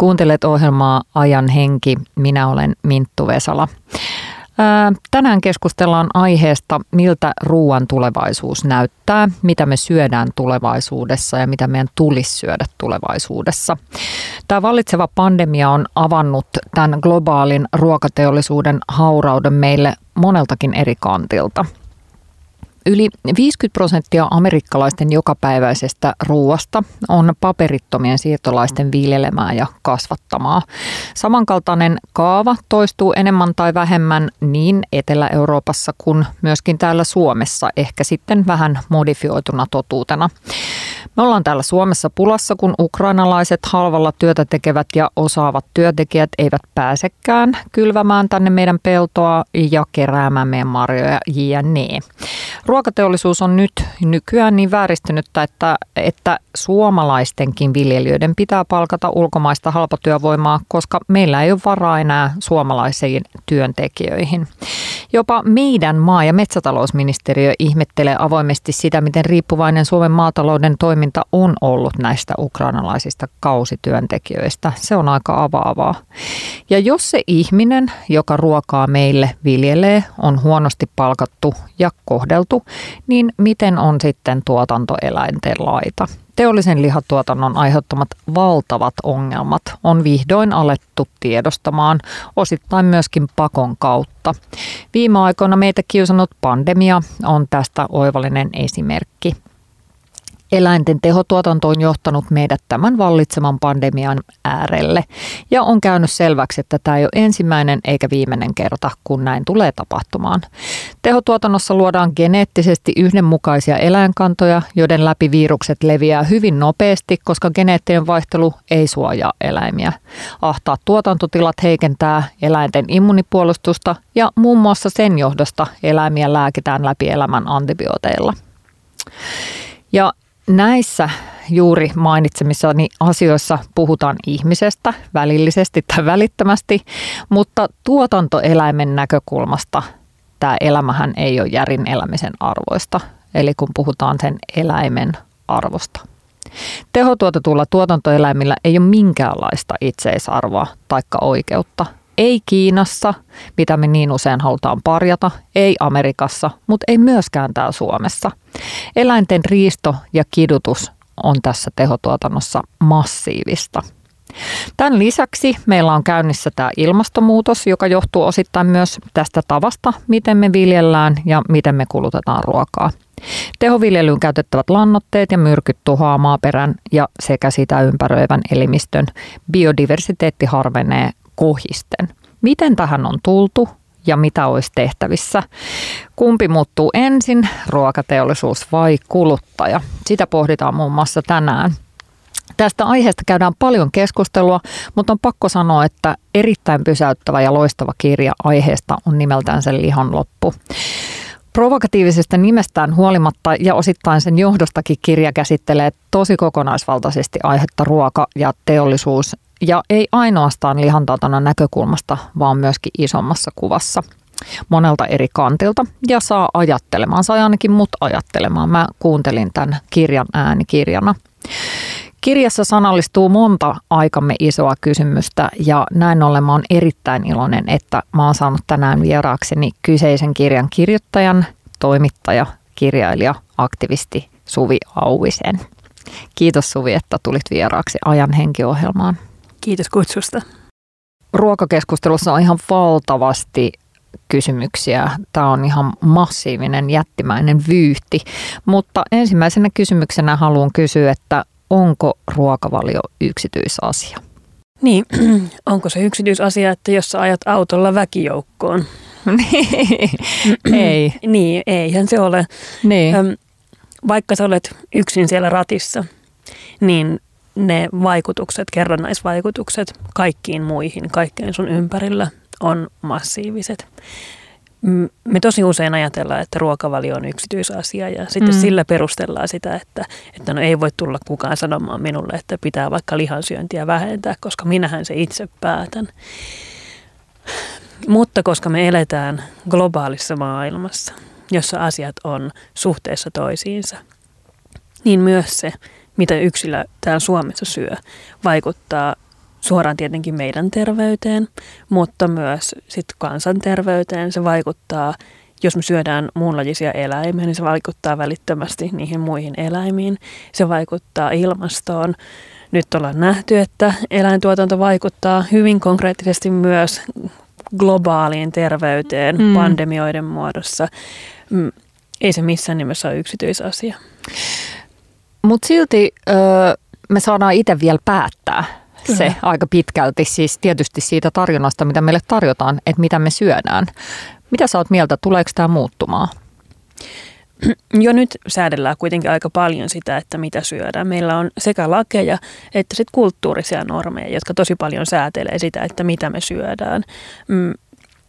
Kuuntelet ohjelmaa Ajan henki. Minä olen Minttu Vesala. Tänään keskustellaan aiheesta, miltä ruoan tulevaisuus näyttää, mitä me syödään tulevaisuudessa ja mitä meidän tulisi syödä tulevaisuudessa. Tämä vallitseva pandemia on avannut tämän globaalin ruokateollisuuden haurauden meille moneltakin eri kantilta – Yli 50 prosenttia amerikkalaisten jokapäiväisestä ruoasta on paperittomien siirtolaisten viljelemää ja kasvattamaa. Samankaltainen kaava toistuu enemmän tai vähemmän niin Etelä-Euroopassa kuin myöskin täällä Suomessa, ehkä sitten vähän modifioituna totuutena. Me ollaan täällä Suomessa pulassa, kun ukrainalaiset halvalla työtä tekevät ja osaavat työntekijät eivät pääsekään kylvämään tänne meidän peltoa ja keräämään meidän marjoja jne. Ruokateollisuus on nyt nykyään niin vääristynyttä, että, että suomalaistenkin viljelijöiden pitää palkata ulkomaista halpatyövoimaa, koska meillä ei ole varaa enää suomalaisiin työntekijöihin. Jopa meidän maa- ja metsätalousministeriö ihmettelee avoimesti sitä, miten riippuvainen Suomen maatalouden toiminta on ollut näistä ukrainalaisista kausityöntekijöistä. Se on aika avaavaa. Ja jos se ihminen, joka ruokaa meille viljelee, on huonosti palkattu ja kohdeltu, niin miten on sitten tuotantoeläinten laita? Teollisen lihatuotannon aiheuttamat valtavat ongelmat on vihdoin alettu tiedostamaan, osittain myöskin pakon kautta. Viime aikoina meitä kiusannut pandemia on tästä oivallinen esimerkki. Eläinten tehotuotanto on johtanut meidät tämän vallitsevan pandemian äärelle ja on käynyt selväksi, että tämä ei ole ensimmäinen eikä viimeinen kerta, kun näin tulee tapahtumaan. Tehotuotannossa luodaan geneettisesti yhdenmukaisia eläinkantoja, joiden läpi virukset leviää hyvin nopeasti, koska geneettinen vaihtelu ei suojaa eläimiä. Ahtaat tuotantotilat heikentää eläinten immunipuolustusta ja muun muassa sen johdosta eläimiä lääkitään läpi elämän antibiooteilla. Ja Näissä juuri mainitsemissani asioissa puhutaan ihmisestä välillisesti tai välittömästi, mutta tuotantoeläimen näkökulmasta tämä elämähän ei ole järin elämisen arvoista, eli kun puhutaan sen eläimen arvosta. Tehotuotetulla tuotantoeläimillä ei ole minkäänlaista itseisarvoa taikka oikeutta – ei Kiinassa, mitä me niin usein halutaan parjata, ei Amerikassa, mutta ei myöskään täällä Suomessa. Eläinten riisto ja kidutus on tässä tehotuotannossa massiivista. Tämän lisäksi meillä on käynnissä tämä ilmastonmuutos, joka johtuu osittain myös tästä tavasta, miten me viljellään ja miten me kulutetaan ruokaa. Tehoviljelyyn käytettävät lannoitteet ja myrkyt tuhoaa maaperän ja sekä sitä ympäröivän elimistön biodiversiteetti harvenee kohisten. Miten tähän on tultu ja mitä olisi tehtävissä? Kumpi muuttuu ensin, ruokateollisuus vai kuluttaja? Sitä pohditaan muun muassa tänään. Tästä aiheesta käydään paljon keskustelua, mutta on pakko sanoa, että erittäin pysäyttävä ja loistava kirja aiheesta on nimeltään sen lihan loppu. Provokatiivisesta nimestään huolimatta ja osittain sen johdostakin kirja käsittelee tosi kokonaisvaltaisesti aihetta ruoka ja teollisuus ja ei ainoastaan lihantuotannon näkökulmasta, vaan myöskin isommassa kuvassa monelta eri kantilta ja saa ajattelemaan, sai ainakin mut ajattelemaan. Mä kuuntelin tämän kirjan äänikirjana. Kirjassa sanallistuu monta aikamme isoa kysymystä ja näin ollen mä oon erittäin iloinen, että mä oon saanut tänään vieraakseni kyseisen kirjan kirjoittajan, toimittaja, kirjailija, aktivisti Suvi Auvisen. Kiitos Suvi, että tulit vieraaksi Ajan henkiohjelmaan. Kiitos kutsusta. Ruokakeskustelussa on ihan valtavasti kysymyksiä. Tämä on ihan massiivinen, jättimäinen vyyhti. Mutta ensimmäisenä kysymyksenä haluan kysyä, että onko ruokavalio yksityisasia? Niin, onko se yksityisasia, että jos sä ajat autolla väkijoukkoon? ei. niin, eihän se ole. Niin. Vaikka sä olet yksin siellä ratissa, niin ne vaikutukset, kerrannaisvaikutukset kaikkiin muihin, kaikkeen sun ympärillä on massiiviset. Me tosi usein ajatellaan, että ruokavalio on yksityisasia ja sitten mm. sillä perustellaan sitä, että, että no ei voi tulla kukaan sanomaan minulle, että pitää vaikka lihansyöntiä vähentää, koska minähän se itse päätän. Mutta koska me eletään globaalissa maailmassa, jossa asiat on suhteessa toisiinsa, niin myös se, mitä yksilö täällä Suomessa syö, vaikuttaa suoraan tietenkin meidän terveyteen, mutta myös sit kansanterveyteen. Se vaikuttaa, jos me syödään muunlajisia eläimiä, niin se vaikuttaa välittömästi niihin muihin eläimiin. Se vaikuttaa ilmastoon. Nyt ollaan nähty, että eläintuotanto vaikuttaa hyvin konkreettisesti myös globaaliin terveyteen mm. pandemioiden muodossa. Mm, ei se missään nimessä ole yksityisasia. Mutta silti ö, me saadaan itse vielä päättää Kyllä. se aika pitkälti, siis tietysti siitä tarjonnasta, mitä meille tarjotaan, että mitä me syödään. Mitä sä oot mieltä, tuleeko tämä muuttumaan? Jo nyt säädellään kuitenkin aika paljon sitä, että mitä syödään. Meillä on sekä lakeja että sit kulttuurisia normeja, jotka tosi paljon säätelee sitä, että mitä me syödään. Mm,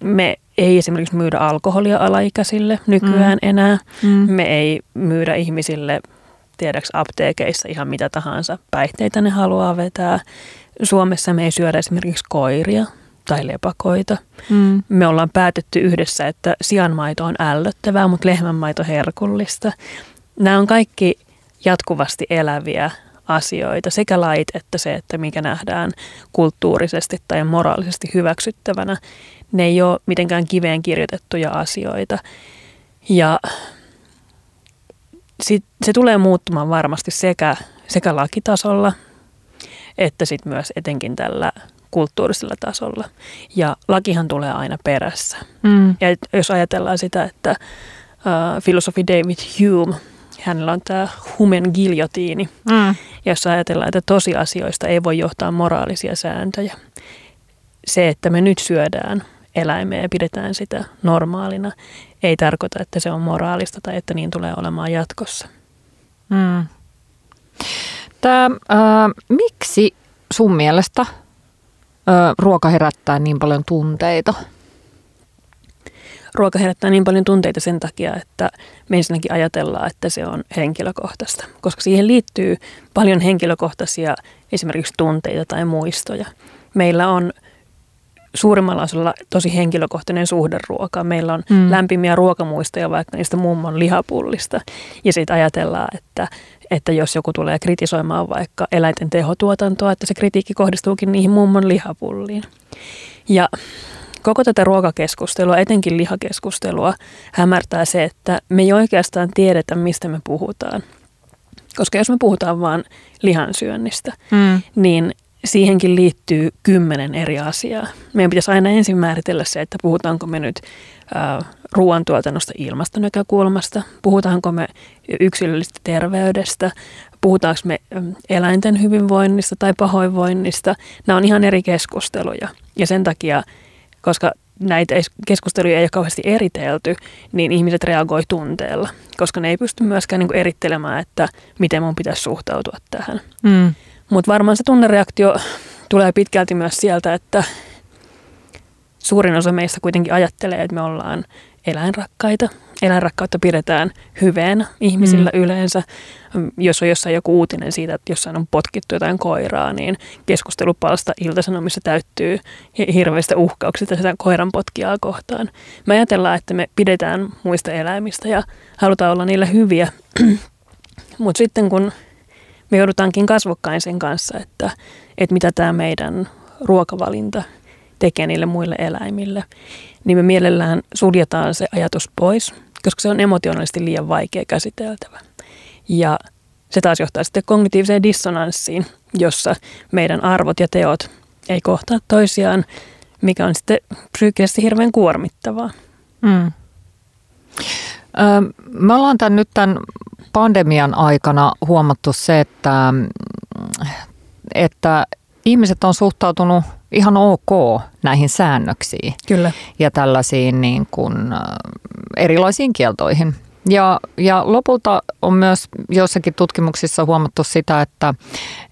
me ei esimerkiksi myydä alkoholia alaikäisille nykyään mm. enää. Mm. Me ei myydä ihmisille tiedäks apteekeissa ihan mitä tahansa päihteitä ne haluaa vetää. Suomessa me ei syödä esimerkiksi koiria tai lepakoita. Mm. Me ollaan päätetty yhdessä, että sianmaito on ällöttävää, mutta lehmänmaito herkullista. Nämä on kaikki jatkuvasti eläviä asioita, sekä lait että se, että mikä nähdään kulttuurisesti tai moraalisesti hyväksyttävänä. Ne ei ole mitenkään kiveen kirjoitettuja asioita. Ja sit, se tulee muuttumaan varmasti sekä, sekä lakitasolla että sitten myös etenkin tällä kulttuurisella tasolla. Ja lakihan tulee aina perässä. Mm. Ja jos ajatellaan sitä, että uh, filosofi David Hume, hänellä on tämä humen giljotiini, mm. jossa ajatellaan, että tosiasioista ei voi johtaa moraalisia sääntöjä. Se, että me nyt syödään eläimeen ja pidetään sitä normaalina, ei tarkoita, että se on moraalista tai että niin tulee olemaan jatkossa. Mm. Tämä, äh, miksi sun mielestä äh, ruoka herättää niin paljon tunteita? Ruoka herättää niin paljon tunteita sen takia, että me ensinnäkin ajatellaan, että se on henkilökohtaista, koska siihen liittyy paljon henkilökohtaisia esimerkiksi tunteita tai muistoja. Meillä on suurimmalla osalla tosi henkilökohtainen suhde ruokaan. Meillä on mm. lämpimiä ruokamuistoja vaikka niistä mummon lihapullista. Ja sitten ajatellaan, että, että jos joku tulee kritisoimaan vaikka eläinten tehotuotantoa, että se kritiikki kohdistuukin niihin mummon lihapulliin. Ja koko tätä ruokakeskustelua, etenkin lihakeskustelua, hämärtää se, että me ei oikeastaan tiedetä, mistä me puhutaan. Koska jos me puhutaan vain lihansyönnistä, mm. niin siihenkin liittyy kymmenen eri asiaa. Meidän pitäisi aina ensin määritellä se, että puhutaanko me nyt ruoantuotannosta ilmastonäkökulmasta, puhutaanko me yksilöllisestä terveydestä, puhutaanko me eläinten hyvinvoinnista tai pahoinvoinnista. Nämä on ihan eri keskusteluja ja sen takia, koska näitä keskusteluja ei ole kauheasti eritelty, niin ihmiset reagoi tunteella, koska ne ei pysty myöskään niin erittelemään, että miten mun pitäisi suhtautua tähän. Mm. Mutta varmaan se tunnereaktio tulee pitkälti myös sieltä, että suurin osa meistä kuitenkin ajattelee, että me ollaan eläinrakkaita. Eläinrakkautta pidetään hyveen ihmisillä mm. yleensä. Jos on jossain joku uutinen siitä, että jossain on potkittu jotain koiraa, niin keskustelupalsta iltasanomissa täyttyy hirveistä uhkauksista sitä koiran potkijaa kohtaan. Me ajatellaan, että me pidetään muista eläimistä ja halutaan olla niillä hyviä. Mutta sitten kun me joudutaankin kasvokkain sen kanssa, että, että mitä tämä meidän ruokavalinta tekee niille muille eläimille, niin me mielellään suljetaan se ajatus pois, koska se on emotionaalisesti liian vaikea käsiteltävä. Ja se taas johtaa sitten kognitiiviseen dissonanssiin, jossa meidän arvot ja teot ei kohtaa toisiaan, mikä on sitten psyykkisesti hirveän kuormittavaa. Mm. Me ollaan tämän nyt tämän pandemian aikana huomattu se, että, että ihmiset on suhtautunut ihan ok näihin säännöksiin. Kyllä. Ja tällaisiin niin kuin, erilaisiin kieltoihin. Ja, ja lopulta on myös joissakin tutkimuksissa huomattu sitä, että,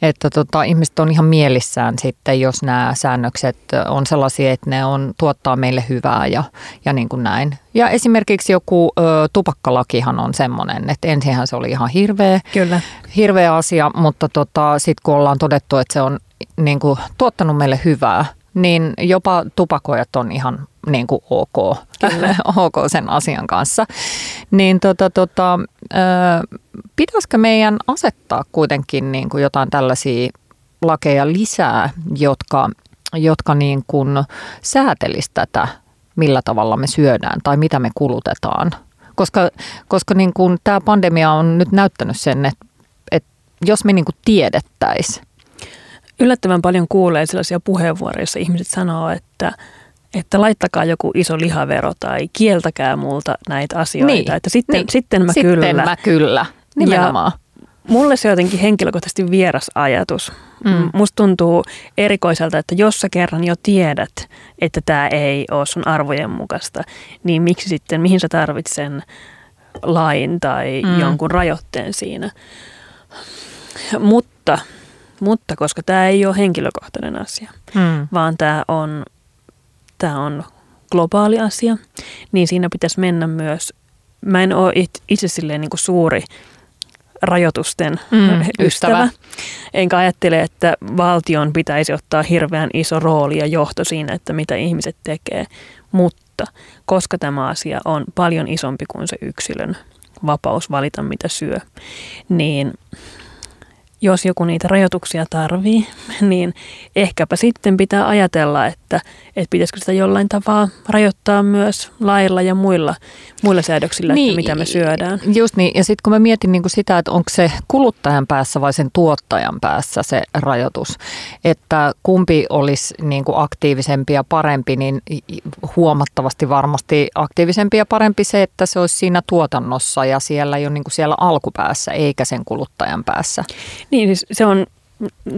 että tota, ihmiset on ihan mielissään sitten, jos nämä säännökset on sellaisia, että ne on, tuottaa meille hyvää ja, ja niin kuin näin. Ja esimerkiksi joku ö, tupakkalakihan on semmoinen, että ensinhän se oli ihan hirveä, Kyllä. hirveä asia, mutta tota, sitten kun ollaan todettu, että se on niin kuin, tuottanut meille hyvää, niin jopa tupakojat on ihan niin kuin ok, ok sen asian kanssa. Niin tota, tota, pitäisikö meidän asettaa kuitenkin niin kuin jotain tällaisia lakeja lisää, jotka, jotka niin kuin säätelisi tätä, millä tavalla me syödään tai mitä me kulutetaan. Koska, koska niin kuin tämä pandemia on nyt näyttänyt sen, että, että jos me niin kuin tiedettäisiin, Yllättävän paljon kuulee sellaisia puheenvuoroja, joissa ihmiset sanoo, että, että laittakaa joku iso lihavero tai kieltäkää multa näitä asioita. Niin, että sitten, niin. sitten mä sitten kyllä. mä kyllä, nimenomaan. Ja mulle se on jotenkin henkilökohtaisesti vieras ajatus. Mm. Musta tuntuu erikoiselta, että jos sä kerran jo tiedät, että tämä ei ole sun arvojen mukaista, niin miksi sitten, mihin sä tarvitset sen lain tai mm. jonkun rajoitteen siinä. Mutta mutta koska tämä ei ole henkilökohtainen asia, mm. vaan tämä on, tämä on globaali asia, niin siinä pitäisi mennä myös, mä en ole itse silleen niin kuin suuri rajoitusten mm, ystävä. ystävä. Enkä ajattele, että valtion pitäisi ottaa hirveän iso rooli ja johto siinä, että mitä ihmiset tekee. Mutta koska tämä asia on paljon isompi kuin se yksilön vapaus valita, mitä syö, niin jos joku niitä rajoituksia tarvii, niin ehkäpä sitten pitää ajatella, että, että pitäisikö sitä jollain tavalla rajoittaa myös lailla ja muilla, muilla säädöksillä, niin, että mitä me syödään. Just niin, ja sitten kun mä mietin niin kuin sitä, että onko se kuluttajan päässä vai sen tuottajan päässä se rajoitus, että kumpi olisi niin kuin aktiivisempi ja parempi, niin huomattavasti varmasti aktiivisempi ja parempi se, että se olisi siinä tuotannossa ja siellä jo niin kuin siellä alkupäässä, eikä sen kuluttajan päässä. Niin, siis se on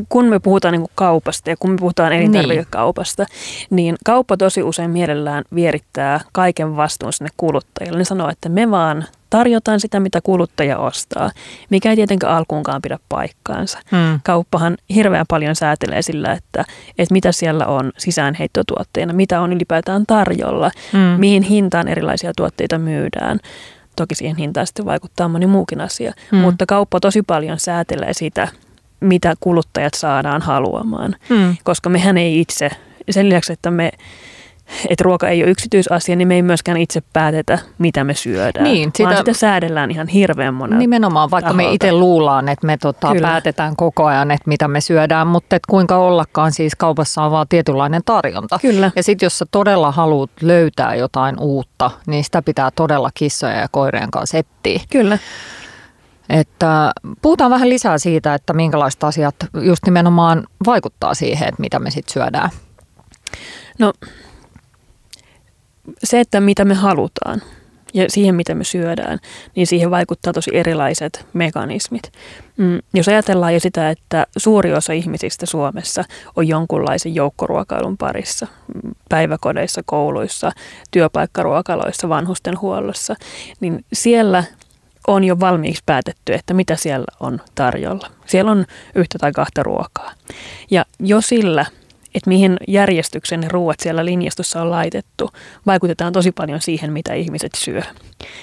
kun me puhutaan niin kaupasta ja kun me puhutaan elintarvikekaupasta, niin. niin kauppa tosi usein mielellään vierittää kaiken vastuun sinne kuluttajille. Ne sanoo, että me vaan tarjotaan sitä, mitä kuluttaja ostaa, mikä ei tietenkään alkuunkaan pidä paikkaansa. Hmm. Kauppahan hirveän paljon säätelee sillä, että, että mitä siellä on sisäänheittotuotteina, mitä on ylipäätään tarjolla, hmm. mihin hintaan erilaisia tuotteita myydään. Toki siihen hintaan sitten vaikuttaa moni muukin asia, hmm. mutta kauppa tosi paljon säätelee sitä, mitä kuluttajat saadaan haluamaan, hmm. koska mehän ei itse, sen lisäksi, että me että ruoka ei ole yksityisasia, niin me ei myöskään itse päätetä, mitä me syödään. Niin, sitä, vaan sitä säädellään ihan hirveän monella Nimenomaan, vaikka taholta. me itse luullaan, että me tota, päätetään koko ajan, että mitä me syödään, mutta et kuinka ollakaan siis kaupassa on vaan tietynlainen tarjonta. Kyllä. Ja sitten jos sä todella haluat löytää jotain uutta, niin sitä pitää todella kissoja ja koirien kanssa etsiä. Kyllä. Että puhutaan vähän lisää siitä, että minkälaiset asiat just nimenomaan vaikuttaa siihen, että mitä me sitten syödään. No se, että mitä me halutaan ja siihen, mitä me syödään, niin siihen vaikuttaa tosi erilaiset mekanismit. Mm, jos ajatellaan jo sitä, että suuri osa ihmisistä Suomessa on jonkunlaisen joukkoruokailun parissa, mm, päiväkodeissa, kouluissa, työpaikkaruokaloissa, vanhustenhuollossa, niin siellä on jo valmiiksi päätetty, että mitä siellä on tarjolla. Siellä on yhtä tai kahta ruokaa. Ja jo sillä että mihin järjestyksen ne ruuat siellä linjastossa on laitettu, vaikutetaan tosi paljon siihen, mitä ihmiset syö.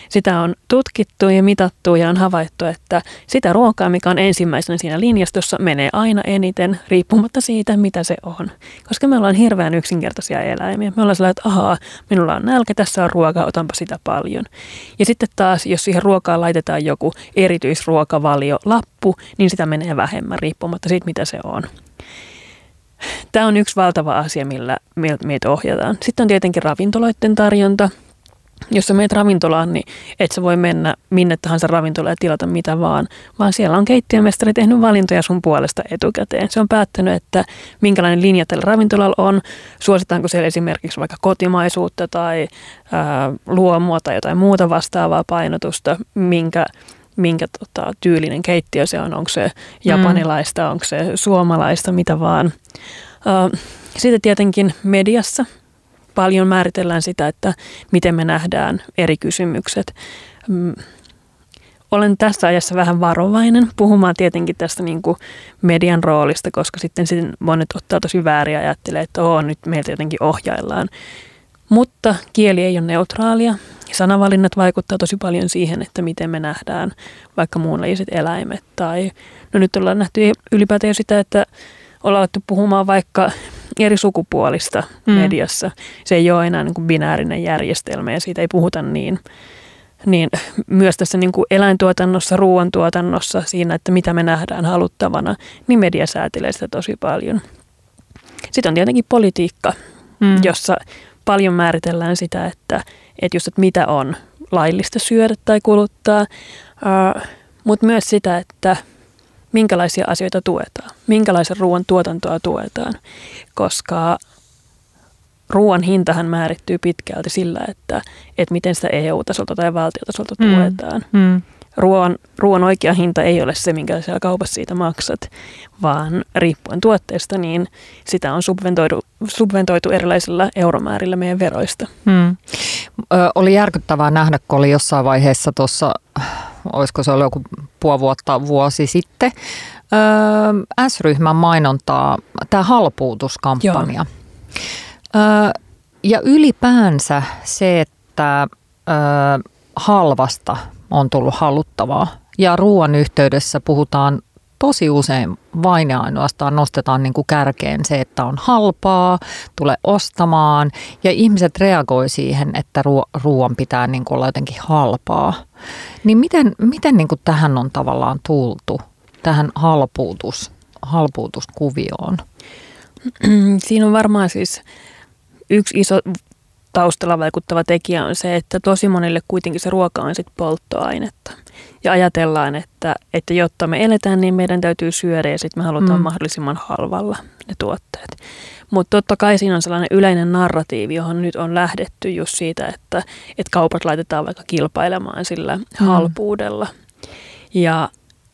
Sitä on tutkittu ja mitattu ja on havaittu, että sitä ruokaa, mikä on ensimmäisenä siinä linjastossa, menee aina eniten riippumatta siitä, mitä se on. Koska me ollaan hirveän yksinkertaisia eläimiä. Me ollaan sellainen, että ahaa, minulla on nälkä, tässä on ruokaa, otanpa sitä paljon. Ja sitten taas, jos siihen ruokaan laitetaan joku erityisruokavalio lappu, niin sitä menee vähemmän riippumatta siitä, mitä se on. Tämä on yksi valtava asia, millä meitä ohjataan. Sitten on tietenkin ravintoloiden tarjonta. Jos sä meet ravintolaan, niin et sä voi mennä minne tahansa ravintolaan ja tilata mitä vaan, vaan siellä on keittiömestari tehnyt valintoja sun puolesta etukäteen. Se on päättänyt, että minkälainen linja tällä ravintolalla on, suositaanko siellä esimerkiksi vaikka kotimaisuutta tai ää, luomua tai jotain muuta vastaavaa painotusta, minkä minkä tota, tyylinen keittiö se on, onko se japanilaista, mm. onko se suomalaista, mitä vaan. Sitten tietenkin mediassa paljon määritellään sitä, että miten me nähdään eri kysymykset. Mm, olen tässä ajassa vähän varovainen puhumaan tietenkin tästä niin kuin median roolista, koska sitten, sitten monet ottaa tosi väärin ja ajattelee, että Oo, nyt meiltä jotenkin ohjaillaan. Mutta kieli ei ole neutraalia. Sanavalinnat vaikuttaa tosi paljon siihen, että miten me nähdään vaikka muunlajiset eläimet. Tai no nyt ollaan nähty ylipäätään sitä, että ollaan alettu puhumaan vaikka eri sukupuolista mm. mediassa. Se ei ole enää niin kuin binäärinen järjestelmä ja siitä ei puhuta niin niin myös tässä niin kuin eläintuotannossa, ruoantuotannossa, siinä, että mitä me nähdään haluttavana, niin media säätelee sitä tosi paljon. Sitten on tietenkin politiikka, mm. jossa paljon määritellään sitä, että, että just, että mitä on laillista syödä tai kuluttaa, uh, mutta myös sitä, että minkälaisia asioita tuetaan, minkälaisen ruoan tuotantoa tuetaan, koska ruoan hintahan määrittyy pitkälti sillä, että, että miten sitä EU-tasolta tai valtiotasolta mm. tuetaan. Mm. Ruoan, ruoan oikea hinta ei ole se, minkä siellä kaupassa siitä maksat, vaan riippuen tuotteesta, niin sitä on subventoitu, subventoitu erilaisilla euromäärillä meidän veroista. Mm. Ö, oli järkyttävää nähdä, kun oli jossain vaiheessa tuossa, olisiko se ollut joku puoli vuotta, vuosi sitten, ö, S-ryhmän mainontaa, tämä halpuutuskampanja. Joo. Ja ylipäänsä se, että halvasta on tullut haluttavaa. Ja ruoan yhteydessä puhutaan tosi usein vain ja ainoastaan nostetaan niin kuin kärkeen se, että on halpaa, tule ostamaan ja ihmiset reagoi siihen, että ruoan pitää niin kuin olla jotenkin halpaa. Niin miten, miten niin kuin tähän on tavallaan tultu, tähän halpuutus, halpuutuskuvioon? Siinä on varmaan siis yksi iso taustalla vaikuttava tekijä on se, että tosi monille kuitenkin se ruoka on sitten polttoainetta. Ja ajatellaan, että, että jotta me eletään, niin meidän täytyy syödä ja sitten me halutaan mm. mahdollisimman halvalla ne tuotteet. Mutta totta kai siinä on sellainen yleinen narratiivi, johon nyt on lähdetty just siitä, että, että kaupat laitetaan vaikka kilpailemaan sillä mm. halpuudella. Ja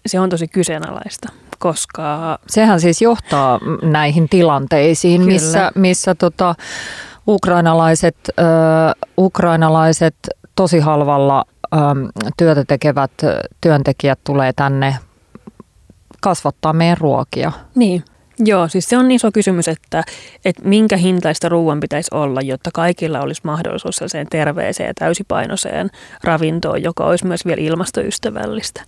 se on tosi kyseenalaista, koska... Sehän siis johtaa näihin tilanteisiin, Kyllä. missä, missä tota, ukrainalaiset, ö, ukrainalaiset tosi halvalla työtä tekevät työntekijät tulee tänne kasvattaa meidän ruokia. Niin. Joo, siis se on iso kysymys, että, että minkä hintaista ruoan pitäisi olla, jotta kaikilla olisi mahdollisuus sellaiseen terveeseen ja täysipainoiseen ravintoon, joka olisi myös vielä ilmastoystävällistä.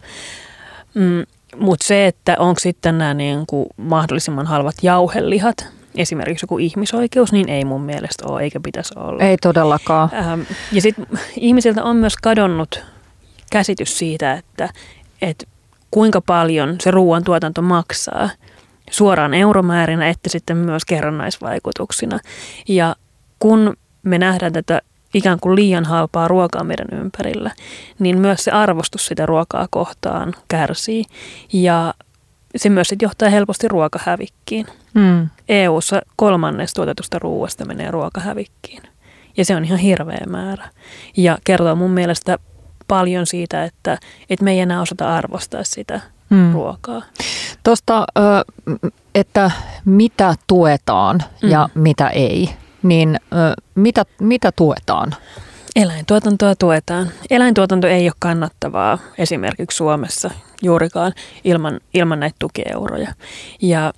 Mm, Mutta se, että onko sitten nämä niin kuin mahdollisimman halvat jauhelihat, esimerkiksi joku ihmisoikeus, niin ei mun mielestä ole, eikä pitäisi olla. Ei todellakaan. Ähm, ja sitten ihmisiltä on myös kadonnut käsitys siitä, että, että kuinka paljon se ruoantuotanto maksaa suoraan euromäärinä, että sitten myös kerrannaisvaikutuksina. Ja kun me nähdään tätä ikään kuin liian halpaa ruokaa meidän ympärillä, niin myös se arvostus sitä ruokaa kohtaan kärsii. Ja se myös sit johtaa helposti ruokahävikkiin. Mm. EU-ssa kolmannes tuotetusta ruoasta menee ruokahävikkiin. Ja se on ihan hirveä määrä. Ja kertoo mun mielestä paljon siitä, että, että me ei enää osata arvostaa sitä mm. ruokaa. Tuosta, että mitä tuetaan mm. ja mitä ei, niin mitä, mitä tuetaan? Eläintuotantoa tuetaan. Eläintuotanto ei ole kannattavaa esimerkiksi Suomessa juurikaan ilman, ilman näitä tukieuroja. Ja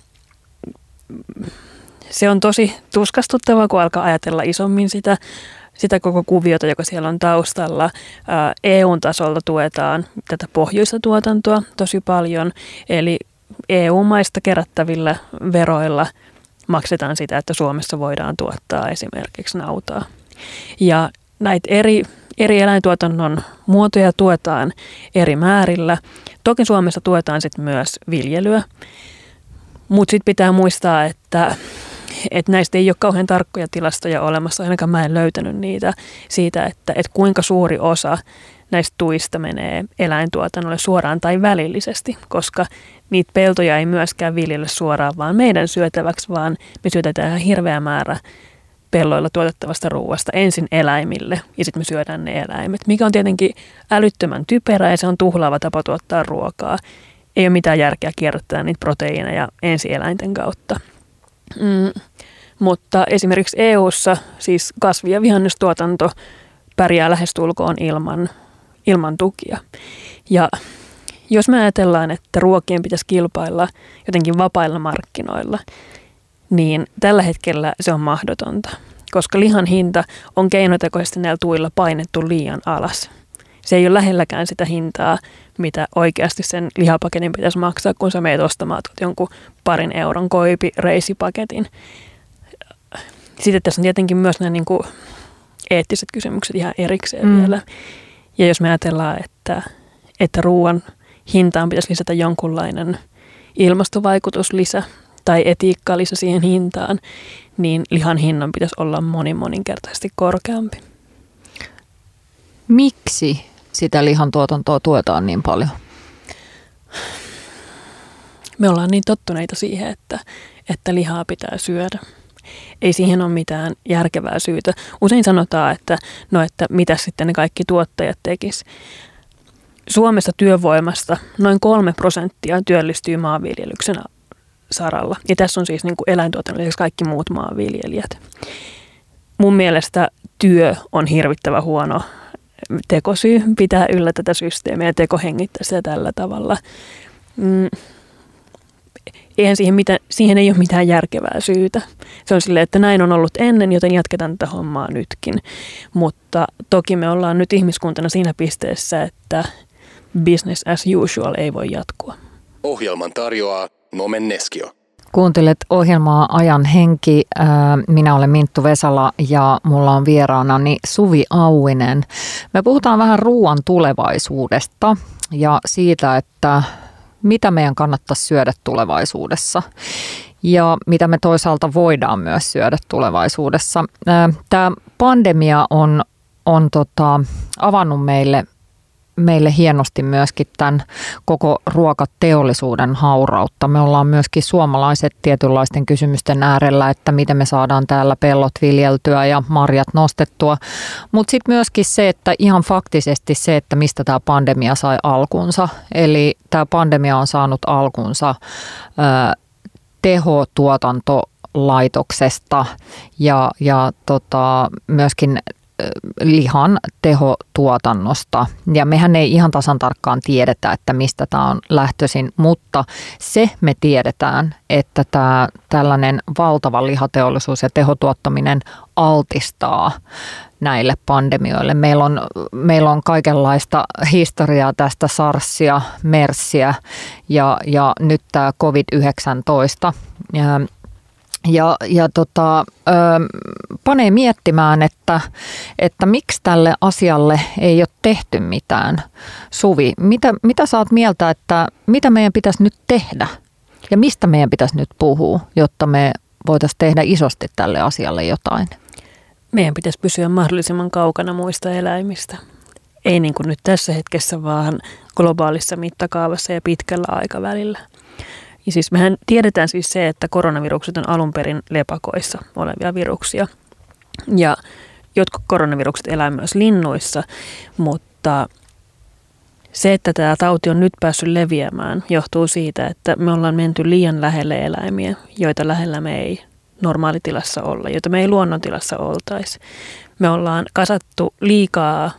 se on tosi tuskastuttavaa, kun alkaa ajatella isommin sitä, sitä koko kuviota, joka siellä on taustalla. EU-tasolta tuetaan tätä pohjoista tuotantoa tosi paljon, eli EU-maista kerättävillä veroilla maksetaan sitä, että Suomessa voidaan tuottaa esimerkiksi nautaa. Ja näitä eri, eri eläintuotannon muotoja tuetaan eri määrillä. Toki Suomessa tuetaan sitten myös viljelyä, mutta sitten pitää muistaa, että, että näistä ei ole kauhean tarkkoja tilastoja olemassa, ainakaan mä en löytänyt niitä siitä, että, että kuinka suuri osa näistä tuista menee eläintuotannolle suoraan tai välillisesti, koska niitä peltoja ei myöskään viljellä suoraan vaan meidän syötäväksi, vaan me syötetään hirveä määrä pelloilla tuotettavasta ruoasta ensin eläimille ja sitten me syödään ne eläimet, mikä on tietenkin älyttömän typerä ja se on tuhlaava tapa tuottaa ruokaa. Ei ole mitään järkeä kierrättää niitä proteiineja ensi eläinten kautta. Mm, mutta esimerkiksi EU:ssa siis kasvi- ja vihannestuotanto pärjää lähestulkoon ilman, ilman tukia. Ja jos me ajatellaan, että ruokien pitäisi kilpailla jotenkin vapailla markkinoilla, niin tällä hetkellä se on mahdotonta, koska lihan hinta on keinotekoisesti näillä tuilla painettu liian alas. Se ei ole lähelläkään sitä hintaa, mitä oikeasti sen lihapaketin pitäisi maksaa, kun sä meet ostamaan jonkun parin euron koipi reisipaketin. Sitten tässä on tietenkin myös nämä niin kuin eettiset kysymykset ihan erikseen mm. vielä. Ja jos me ajatellaan, että, että ruoan hintaan pitäisi lisätä jonkunlainen ilmastovaikutuslisä tai etiikka-lisä siihen hintaan, niin lihan hinnan pitäisi olla monin moninkertaisesti korkeampi. Miksi sitä lihan tuotantoa tuetaan niin paljon? Me ollaan niin tottuneita siihen, että, että lihaa pitää syödä. Ei siihen ole mitään järkevää syytä. Usein sanotaan, että no että mitä sitten ne kaikki tuottajat tekis. Suomessa työvoimasta noin kolme prosenttia työllistyy maanviljelyksen saralla. Ja tässä on siis niin kuin eläintuotannon kaikki muut maanviljelijät. Mun mielestä työ on hirvittävä huono tekosyy pitää yllä tätä systeemiä ja tekohengittää sitä tällä tavalla. Mm. Eihän siihen, mitä, siihen ei ole mitään järkevää syytä. Se on silleen, että näin on ollut ennen, joten jatketaan tätä hommaa nytkin. Mutta toki me ollaan nyt ihmiskuntana siinä pisteessä, että business as usual ei voi jatkua. Ohjelman tarjoaa Nomen Neskio. Kuuntelet ohjelmaa Ajan henki. Minä olen Minttu Vesala ja mulla on vieraanani Suvi Auinen. Me puhutaan vähän ruoan tulevaisuudesta ja siitä, että mitä meidän kannattaisi syödä tulevaisuudessa ja mitä me toisaalta voidaan myös syödä tulevaisuudessa. Tämä pandemia on, on tota, avannut meille meille hienosti myöskin tämän koko ruokateollisuuden haurautta. Me ollaan myöskin suomalaiset tietynlaisten kysymysten äärellä, että miten me saadaan täällä pellot viljeltyä ja marjat nostettua. Mutta sitten myöskin se, että ihan faktisesti se, että mistä tämä pandemia sai alkunsa. Eli tämä pandemia on saanut alkunsa ää, tehotuotantolaitoksesta ja, ja tota, myöskin lihan tehotuotannosta. Ja mehän ei ihan tasan tarkkaan tiedetä, että mistä tämä on lähtöisin, mutta se me tiedetään, että tämä tällainen valtava lihateollisuus ja tehotuottaminen altistaa näille pandemioille. Meillä on, meillä on kaikenlaista historiaa tästä SARSia, MERSiä ja, ja nyt tämä COVID-19. Ja, ja tota, ö, panee miettimään, että, että miksi tälle asialle ei ole tehty mitään. Suvi, mitä, mitä saat mieltä, että mitä meidän pitäisi nyt tehdä ja mistä meidän pitäisi nyt puhua, jotta me voitaisiin tehdä isosti tälle asialle jotain? Meidän pitäisi pysyä mahdollisimman kaukana muista eläimistä. Ei niin kuin nyt tässä hetkessä, vaan globaalissa mittakaavassa ja pitkällä aikavälillä. Ja siis mehän tiedetään siis se, että koronavirukset on alun perin lepakoissa olevia viruksia. Ja jotkut koronavirukset elää myös linnuissa, mutta se, että tämä tauti on nyt päässyt leviämään, johtuu siitä, että me ollaan menty liian lähelle eläimiä, joita lähellä me ei normaalitilassa olla, joita me ei luonnontilassa oltaisi. Me ollaan kasattu liikaa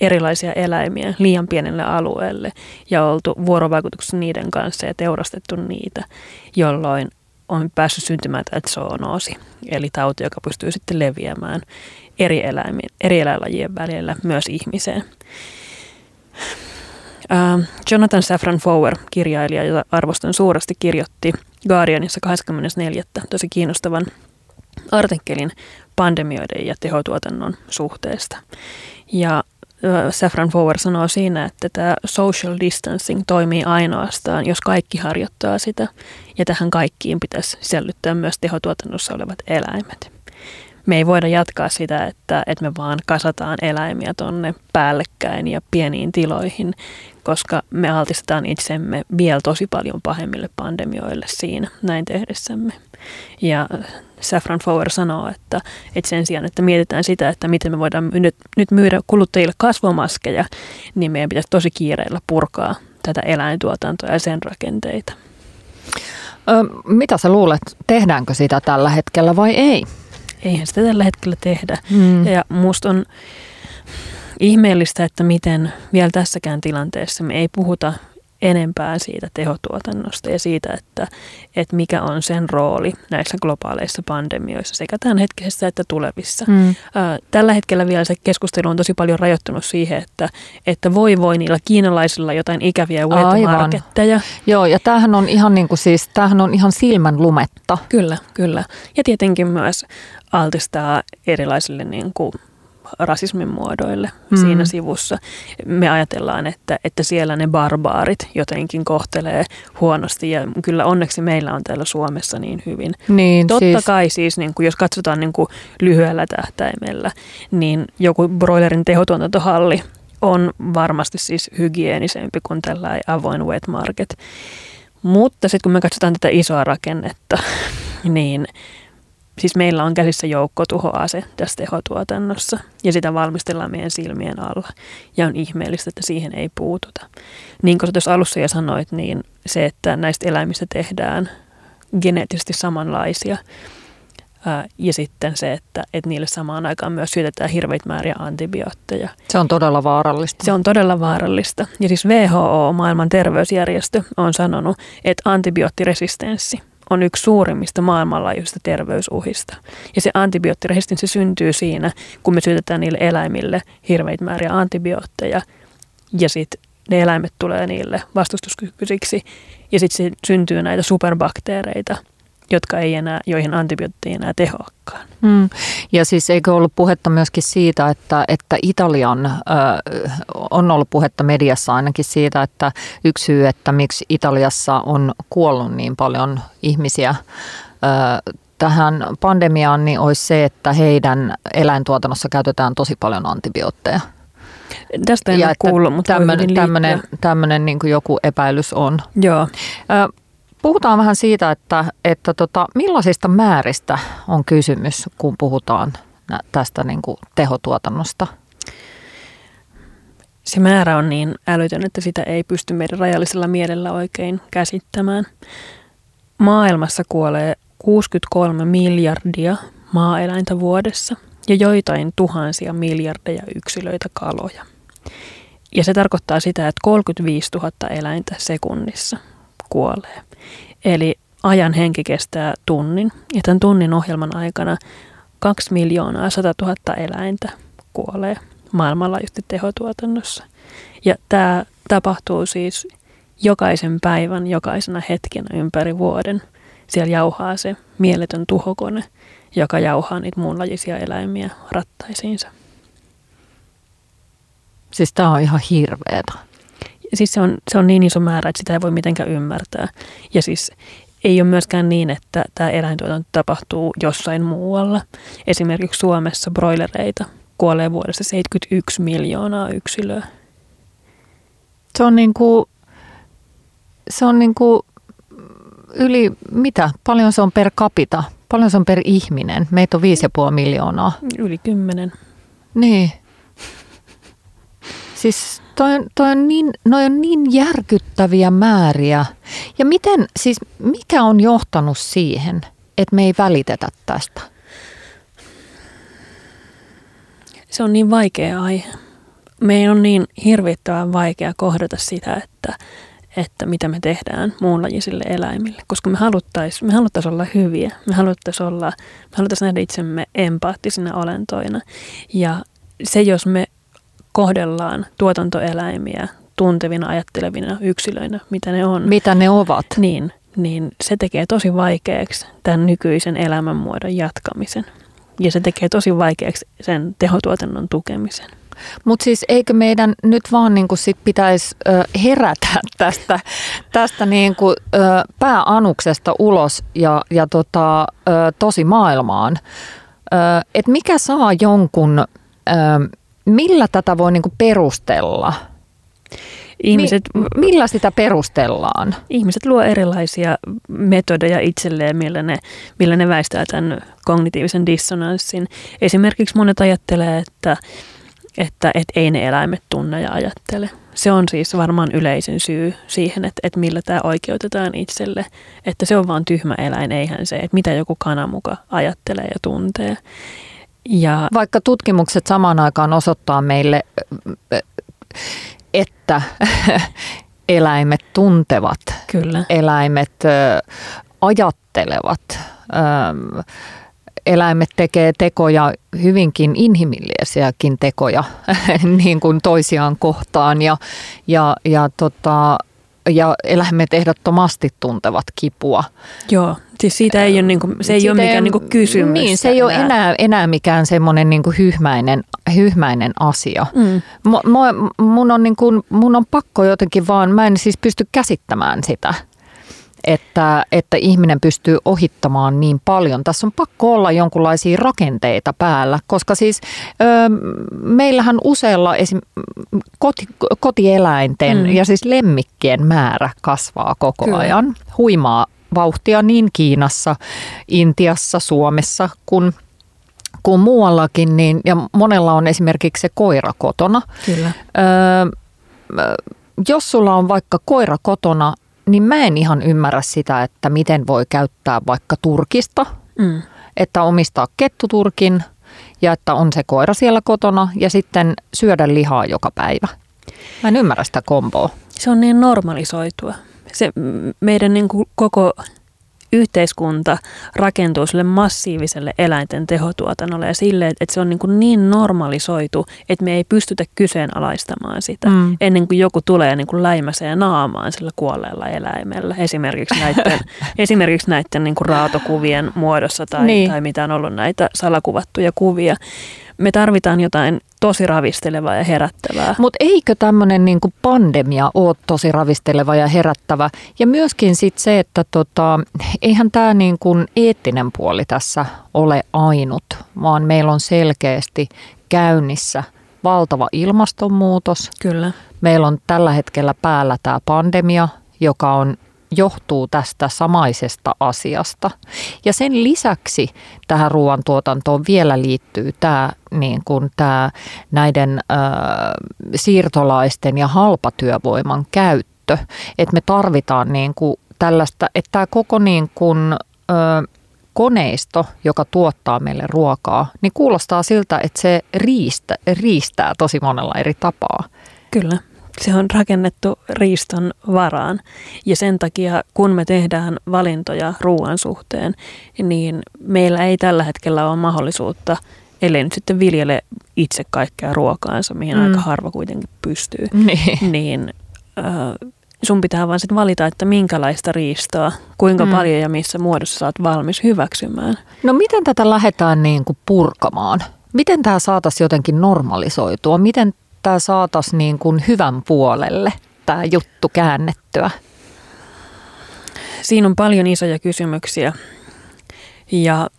erilaisia eläimiä liian pienelle alueelle ja oltu vuorovaikutuksessa niiden kanssa ja teurastettu niitä, jolloin on päässyt syntymään tämä zoonoosi, eli tauti, joka pystyy sitten leviämään eri, eläimien, eri eläinlajien välillä myös ihmiseen. Uh, Jonathan Safran Foer, kirjailija, jota arvostan suuresti, kirjoitti Guardianissa 24. tosi kiinnostavan artikkelin pandemioiden ja tehotuotannon suhteesta. Ja Safran Forward sanoo siinä, että tämä social distancing toimii ainoastaan, jos kaikki harjoittaa sitä. Ja tähän kaikkiin pitäisi sisällyttää myös tehotuotannossa olevat eläimet. Me ei voida jatkaa sitä, että, että me vaan kasataan eläimiä tonne päällekkäin ja pieniin tiloihin, koska me altistetaan itsemme vielä tosi paljon pahemmille pandemioille siinä näin tehdessämme. Ja Saffron Fower sanoo, että, että sen sijaan, että mietitään sitä, että miten me voidaan nyt, nyt myydä kuluttajille kasvomaskeja, niin meidän pitäisi tosi kiireellä purkaa tätä eläintuotantoa ja sen rakenteita. Ö, mitä sä luulet, tehdäänkö sitä tällä hetkellä vai ei? Eihän sitä tällä hetkellä tehdä. Hmm. Ja musta on ihmeellistä, että miten vielä tässäkään tilanteessa me ei puhuta enempää siitä tehotuotannosta ja siitä, että, että mikä on sen rooli näissä globaaleissa pandemioissa sekä hetkessä että tulevissa. Mm. Tällä hetkellä vielä se keskustelu on tosi paljon rajoittunut siihen, että, että voi voi niillä kiinalaisilla jotain ikäviä wet Joo, ja tämähän on ihan niin kuin siis, tämähän on ihan silmän lumetta. Kyllä, kyllä. Ja tietenkin myös altistaa erilaisille niin kuin rasismin muodoille mm. siinä sivussa. Me ajatellaan, että, että siellä ne barbaarit jotenkin kohtelee huonosti ja kyllä onneksi meillä on täällä Suomessa niin hyvin. Niin, Totta siis... kai siis, niin kuin, jos katsotaan niin kuin lyhyellä tähtäimellä, niin joku broilerin tehotuotantohalli on varmasti siis hygienisempi kuin tällä avoin wet market. Mutta sitten kun me katsotaan tätä isoa rakennetta, niin siis meillä on käsissä joukkotuhoase tässä tehotuotannossa ja sitä valmistellaan meidän silmien alla. Ja on ihmeellistä, että siihen ei puututa. Niin kuin tuossa alussa jo sanoit, niin se, että näistä eläimistä tehdään geneettisesti samanlaisia – ja sitten se, että, että niille samaan aikaan myös syötetään hirveitä määriä antibiootteja. Se on todella vaarallista. Se on todella vaarallista. Ja siis WHO, maailman terveysjärjestö, on sanonut, että antibioottiresistenssi on yksi suurimmista maailmanlaajuisista terveysuhista. Ja se antibioottiresistenssi syntyy siinä, kun me syötetään niille eläimille hirveitä määriä antibiootteja. Ja sitten ne eläimet tulee niille vastustuskykyisiksi. Ja sitten syntyy näitä superbakteereita – jotka ei enää, joihin antibiootti ei enää tehoakaan. Mm. Ja siis eikö ollut puhetta myöskin siitä, että, että Italian, äh, on ollut puhetta mediassa ainakin siitä, että yksi syy, että miksi Italiassa on kuollut niin paljon ihmisiä äh, tähän pandemiaan, niin olisi se, että heidän eläintuotannossa käytetään tosi paljon antibiootteja. Tästä en ja ole kuullut, mutta tämmöinen, tämmöinen, tämmöinen niin kuin joku epäilys on. Joo. Äh, Puhutaan vähän siitä, että, että tota, millaisista määristä on kysymys, kun puhutaan tästä niin kuin tehotuotannosta? Se määrä on niin älytön, että sitä ei pysty meidän rajallisella mielellä oikein käsittämään. Maailmassa kuolee 63 miljardia maaeläintä vuodessa ja joitain tuhansia miljardeja yksilöitä kaloja. Ja se tarkoittaa sitä, että 35 000 eläintä sekunnissa kuolee. Eli ajan henki kestää tunnin ja tämän tunnin ohjelman aikana 2 miljoonaa 100 000 eläintä kuolee maailmanlaajuisesti tehotuotannossa. Ja tämä tapahtuu siis jokaisen päivän, jokaisena hetkenä ympäri vuoden. Siellä jauhaa se mieletön tuhokone, joka jauhaa niitä muunlajisia eläimiä rattaisiinsa. Siis tämä on ihan hirveetä siis se on, se on niin iso määrä, että sitä ei voi mitenkään ymmärtää. Ja siis ei ole myöskään niin, että tämä eläintuotanto tapahtuu jossain muualla. Esimerkiksi Suomessa broilereita kuolee vuodessa 71 miljoonaa yksilöä. Se on niin kuin, se on niin kuin yli, mitä? Paljon se on per capita? Paljon se on per ihminen? Meitä on 5,5 miljoonaa. Yli 10. Niin. Siis toi on, toi on niin, noi on niin järkyttäviä määriä. Ja miten, siis mikä on johtanut siihen, että me ei välitetä tästä? Se on niin vaikea aihe. Meidän on niin hirvittävän vaikea kohdata sitä, että, että mitä me tehdään muunlajisille eläimille, koska me haluttaisiin me haluttais olla hyviä, me haluttaisiin olla, me haluttais nähdä itsemme empaattisina olentoina. Ja se, jos me kohdellaan tuotantoeläimiä tuntevina, ajattelevina yksilöinä, mitä ne on. Mitä ne ovat. Niin, niin se tekee tosi vaikeaksi tämän nykyisen elämänmuodon jatkamisen. Ja se tekee tosi vaikeaksi sen tehotuotannon tukemisen. Mutta siis eikö meidän nyt vaan niinku sit pitäisi ö, herätä tästä, tästä niinku, ö, pääanuksesta ulos ja, ja tota, ö, tosi maailmaan? Että mikä saa jonkun ö, millä tätä voi niin perustella? Ihmiset, Mi- millä sitä perustellaan? Ihmiset luo erilaisia metodeja itselleen, millä ne, millä ne väistää tämän kognitiivisen dissonanssin. Esimerkiksi monet ajattelee, että, että, että ei ne eläimet tunne ja ajattele. Se on siis varmaan yleisin syy siihen, että, että millä tämä oikeutetaan itselle. Että se on vaan tyhmä eläin, eihän se, että mitä joku kananmuka ajattelee ja tuntee. Ja Vaikka tutkimukset samaan aikaan osoittaa meille, että eläimet tuntevat, Kyllä. eläimet ajattelevat, eläimet tekee tekoja, hyvinkin inhimillisiäkin tekoja niin kuin toisiaan kohtaan ja, ja, ja tota, ja eläimet ehdottomasti tuntevat kipua. Joo, Siis siitä ei ole, niin kuin, se ei ole mikään niin kuin kysymys. Niin, se ei enää. ole enää, enää mikään semmoinen niin hyhmäinen, hyhmäinen asia. Mm. M- mun, on niin kuin, mun on pakko jotenkin vaan, mä en siis pysty käsittämään sitä että, että ihminen pystyy ohittamaan niin paljon. Tässä on pakko olla jonkinlaisia rakenteita päällä, koska siis ö, meillähän useilla esim. Koti, kotieläinten mm. ja siis lemmikkien määrä kasvaa koko Kyllä. ajan. Huimaa vauhtia niin Kiinassa, Intiassa, Suomessa kuin kuin muuallakin, niin, ja monella on esimerkiksi se koira kotona. Kyllä. Öö, jos sulla on vaikka koira kotona, niin mä en ihan ymmärrä sitä, että miten voi käyttää vaikka turkista, mm. että omistaa kettuturkin ja että on se koira siellä kotona ja sitten syödä lihaa joka päivä. Mä en ymmärrä sitä komboa. Se on niin normalisoitua. Se meidän niin kuin koko yhteiskunta rakentuu sille massiiviselle eläinten tehotuotannolle ja sille, että se on niin, kuin niin normalisoitu, että me ei pystytä kyseenalaistamaan sitä mm. ennen kuin joku tulee niin kuin läimäseen naamaan sillä kuolleella eläimellä. Esimerkiksi näiden, esimerkiksi näiden niin kuin raatokuvien muodossa tai, niin. tai mitä on ollut näitä salakuvattuja kuvia me tarvitaan jotain tosi ravistelevaa ja herättävää. Mutta eikö tämmöinen niinku pandemia ole tosi ravisteleva ja herättävä? Ja myöskin sit se, että tota, eihän tämä niinku eettinen puoli tässä ole ainut, vaan meillä on selkeästi käynnissä valtava ilmastonmuutos. Kyllä. Meillä on tällä hetkellä päällä tämä pandemia, joka on johtuu tästä samaisesta asiasta. Ja sen lisäksi tähän ruoantuotantoon vielä liittyy tämä, niin kuin tämä näiden ö, siirtolaisten ja halpatyövoiman käyttö. Että me tarvitaan niin kuin tällaista, että tämä koko niin kuin, ö, koneisto, joka tuottaa meille ruokaa, niin kuulostaa siltä, että se riistä, riistää tosi monella eri tapaa. Kyllä. Se on rakennettu riiston varaan ja sen takia kun me tehdään valintoja ruoan suhteen, niin meillä ei tällä hetkellä ole mahdollisuutta, ellei nyt sitten viljele itse kaikkea ruokaansa, mihin mm. aika harva kuitenkin pystyy, niin, niin äh, sun pitää vaan sitten valita, että minkälaista riistoa, kuinka mm. paljon ja missä muodossa saat valmis hyväksymään. No miten tätä lähdetään niin kuin purkamaan? Miten tämä saataisiin jotenkin normalisoitua? Miten tämä saataisiin niin kuin hyvän puolelle tämä juttu käännettyä? Siinä on paljon isoja kysymyksiä ja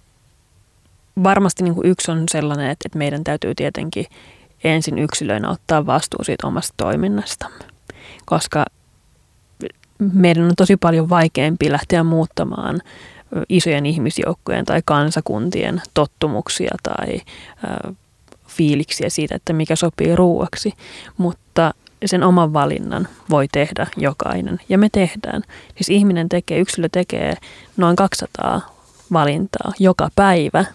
varmasti niin kuin yksi on sellainen, että meidän täytyy tietenkin ensin yksilöinä ottaa vastuu siitä omasta toiminnastamme, koska meidän on tosi paljon vaikeampi lähteä muuttamaan isojen ihmisjoukkojen tai kansakuntien tottumuksia tai fiiliksiä siitä, että mikä sopii ruuaksi, mutta sen oman valinnan voi tehdä jokainen ja me tehdään. Siis ihminen tekee, yksilö tekee noin 200 valintaa joka päivä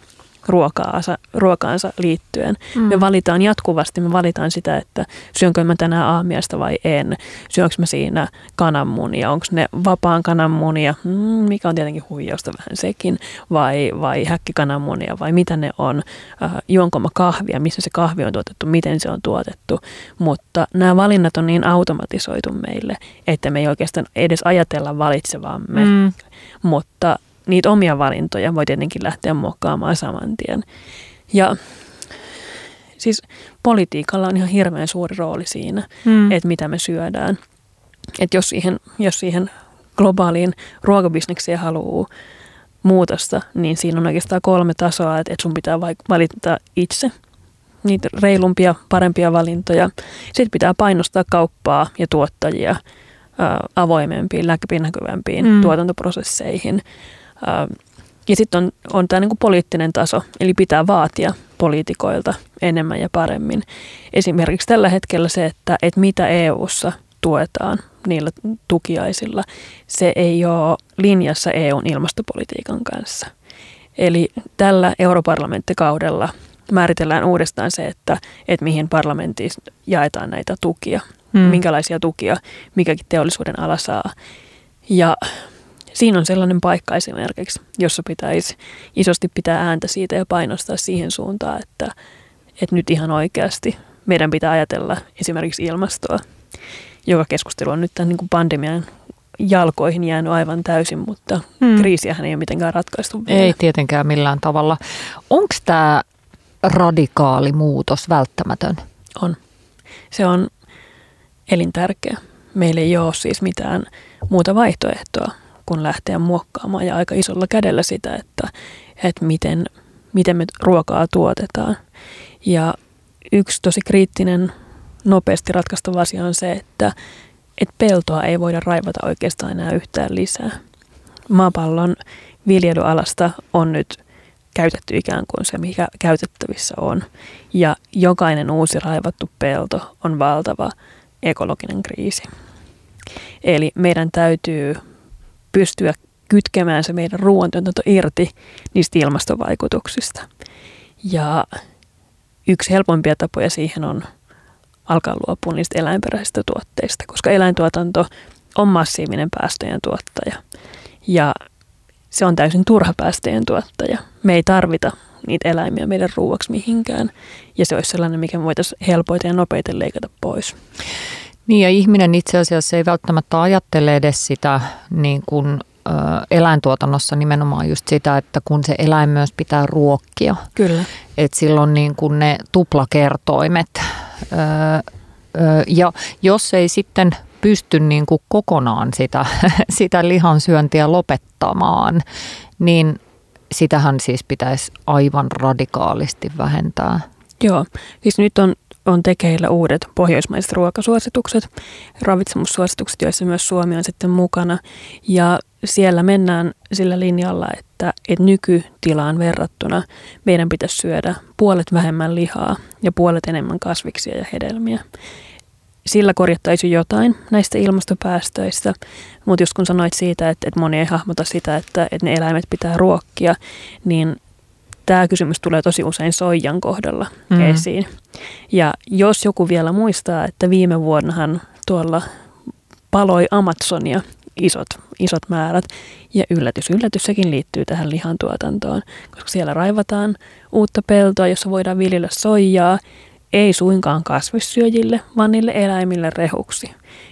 ruokaansa, ruokaansa liittyen. Mm. Me valitaan jatkuvasti, me valitaan sitä, että syönkö mä tänään aamiasta vai en. Syönkö mä siinä kananmunia, onko ne vapaan kananmunia, mm, mikä on tietenkin huijausta vähän sekin, vai, vai häkkikananmunia, vai mitä ne on. Äh, juonko mä kahvia, missä se kahvi on tuotettu, miten se on tuotettu. Mutta nämä valinnat on niin automatisoitu meille, että me ei oikeastaan edes ajatella valitsevamme. Mm. Mutta niitä omia valintoja voi tietenkin lähteä muokkaamaan saman tien. Ja siis politiikalla on ihan hirveän suuri rooli siinä, mm. että mitä me syödään. Että jos siihen, jos siihen globaaliin ruokabisnekseen haluaa muutosta, niin siinä on oikeastaan kolme tasoa, että sun pitää valita itse niitä reilumpia, parempia valintoja. Sitten pitää painostaa kauppaa ja tuottajia avoimempiin, läpinäkyvämpiin mm. tuotantoprosesseihin. Ja sitten on, on tämä niinku poliittinen taso, eli pitää vaatia poliitikoilta enemmän ja paremmin. Esimerkiksi tällä hetkellä se, että, että mitä EU:ssa tuetaan niillä tukiaisilla, se ei ole linjassa EUn ilmastopolitiikan kanssa. Eli tällä europarlamenttikaudella määritellään uudestaan se, että, että mihin parlamentissa jaetaan näitä tukia, hmm. minkälaisia tukia mikäkin teollisuuden ala saa. Ja siinä on sellainen paikka esimerkiksi, jossa pitäisi isosti pitää ääntä siitä ja painostaa siihen suuntaan, että, että nyt ihan oikeasti meidän pitää ajatella esimerkiksi ilmastoa, joka keskustelu on nyt tämän niin kuin pandemian jalkoihin jäänyt aivan täysin, mutta hmm. kriisiähän ei ole mitenkään ratkaistu vielä. Ei tietenkään millään tavalla. Onko tämä radikaali muutos välttämätön? On. Se on elintärkeä. Meillä ei ole siis mitään muuta vaihtoehtoa kuin lähteä muokkaamaan ja aika isolla kädellä sitä, että, että miten, miten me ruokaa tuotetaan. Ja yksi tosi kriittinen, nopeasti ratkaistava asia on se, että, että peltoa ei voida raivata oikeastaan enää yhtään lisää. Maapallon viljelyalasta on nyt käytetty ikään kuin se, mikä käytettävissä on. Ja jokainen uusi raivattu pelto on valtava ekologinen kriisi. Eli meidän täytyy pystyä kytkemään se meidän ruoantuotanto irti niistä ilmastovaikutuksista. Ja yksi helpompia tapoja siihen on alkaa luopua niistä eläinperäisistä tuotteista, koska eläintuotanto on massiivinen päästöjen tuottaja. Ja se on täysin turha päästöjen tuottaja. Me ei tarvita niitä eläimiä meidän ruuaksi mihinkään. Ja se olisi sellainen, mikä me voitaisiin helpoiten ja nopeiten leikata pois. Niin ja ihminen itse asiassa ei välttämättä ajattele edes sitä niin kuin eläintuotannossa nimenomaan just sitä, että kun se eläin myös pitää ruokkia. Kyllä. Että silloin niin kuin ne tuplakertoimet. Ja jos ei sitten pysty niin kuin kokonaan sitä, sitä lihansyöntiä lopettamaan, niin sitähän siis pitäisi aivan radikaalisti vähentää. Joo, siis nyt on on tekeillä uudet pohjoismaiset ruokasuositukset, ravitsemussuositukset, joissa myös Suomi on sitten mukana. Ja siellä mennään sillä linjalla, että, että nykytilaan verrattuna meidän pitäisi syödä puolet vähemmän lihaa ja puolet enemmän kasviksia ja hedelmiä. Sillä korjattaisiin jotain näistä ilmastopäästöistä, mutta just kun sanoit siitä, että, että moni ei hahmota sitä, että, että ne eläimet pitää ruokkia, niin tämä kysymys tulee tosi usein soijan kohdalla mm. esiin. Ja jos joku vielä muistaa, että viime vuonnahan tuolla paloi Amazonia isot, isot määrät. Ja yllätys, yllätys, sekin liittyy tähän lihantuotantoon, koska siellä raivataan uutta peltoa, jossa voidaan viljellä soijaa, ei suinkaan kasvissyöjille, vaan niille eläimille rehuksi.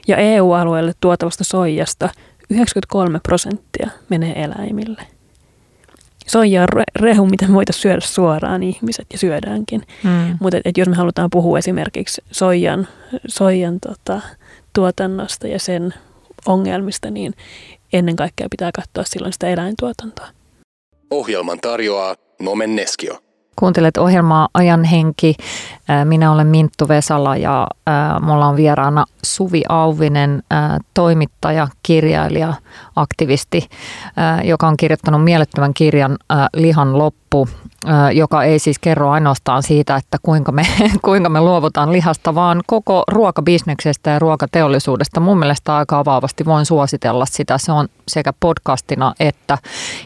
Ja EU-alueelle tuotavasta soijasta 93 prosenttia menee eläimille soija on rehu, mitä me voitaisiin syödä suoraan ihmiset ja syödäänkin. Mm. Mutta et, et jos me halutaan puhua esimerkiksi soijan, soijan tota, tuotannosta ja sen ongelmista, niin ennen kaikkea pitää katsoa silloin sitä eläintuotantoa. Ohjelman tarjoaa Nomen Neskio. Kuuntelet ohjelmaa Ajan henki. Minä olen Minttu Vesala ja mulla on vieraana Suvi Auvinen, toimittaja, kirjailija, aktivisti, joka on kirjoittanut mielettömän kirjan Lihan loppu, joka ei siis kerro ainoastaan siitä, että kuinka me, kuinka me luovutaan lihasta, vaan koko ruokabisneksestä ja ruokateollisuudesta. Mun mielestä aika avaavasti voin suositella sitä. Se on sekä podcastina että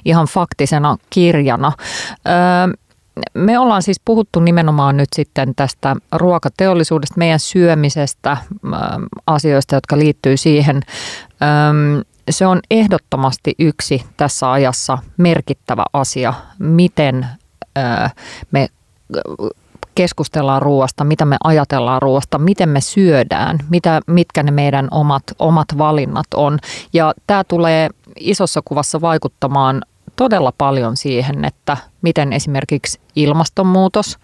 ihan faktisena kirjana me ollaan siis puhuttu nimenomaan nyt sitten tästä ruokateollisuudesta, meidän syömisestä, ähm, asioista, jotka liittyy siihen. Se on ehdottomasti yksi tässä ajassa merkittävä asia, miten äh, me keskustellaan ruoasta, mitä me ajatellaan ruoasta, miten me syödään, mitä, mitkä ne meidän omat, omat valinnat on. Ja tämä tulee isossa kuvassa vaikuttamaan todella paljon siihen, että miten esimerkiksi ilmastonmuutos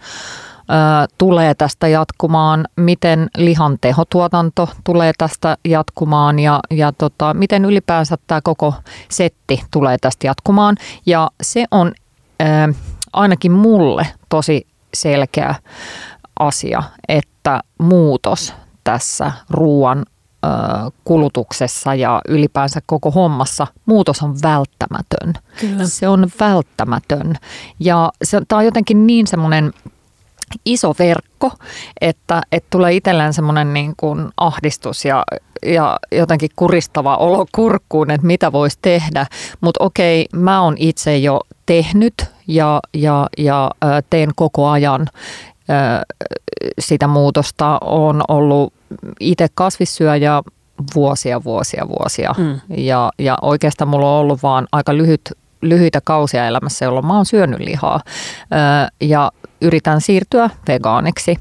tulee tästä jatkumaan, miten lihan tehotuotanto tulee tästä jatkumaan ja, ja tota, miten ylipäänsä tämä koko setti tulee tästä jatkumaan. Ja se on ää, ainakin mulle tosi selkeä asia, että muutos tässä ruoan kulutuksessa ja ylipäänsä koko hommassa muutos on välttämätön. Kyllä. Se on välttämätön. Ja se, tämä on jotenkin niin semmoinen iso verkko, että, että tulee itsellään semmoinen niin kuin ahdistus ja, ja jotenkin kuristava olo kurkkuun, että mitä voisi tehdä. Mutta okei, mä oon itse jo tehnyt ja, ja, ja teen koko ajan sitä muutosta. On ollut itse kasvissyöjä vuosia, vuosia, vuosia. Mm. Ja, ja oikeastaan mulla on ollut vaan aika lyhyt, lyhyitä kausia elämässä, jolloin mä oon syönyt lihaa. ja yritän siirtyä vegaaniksi.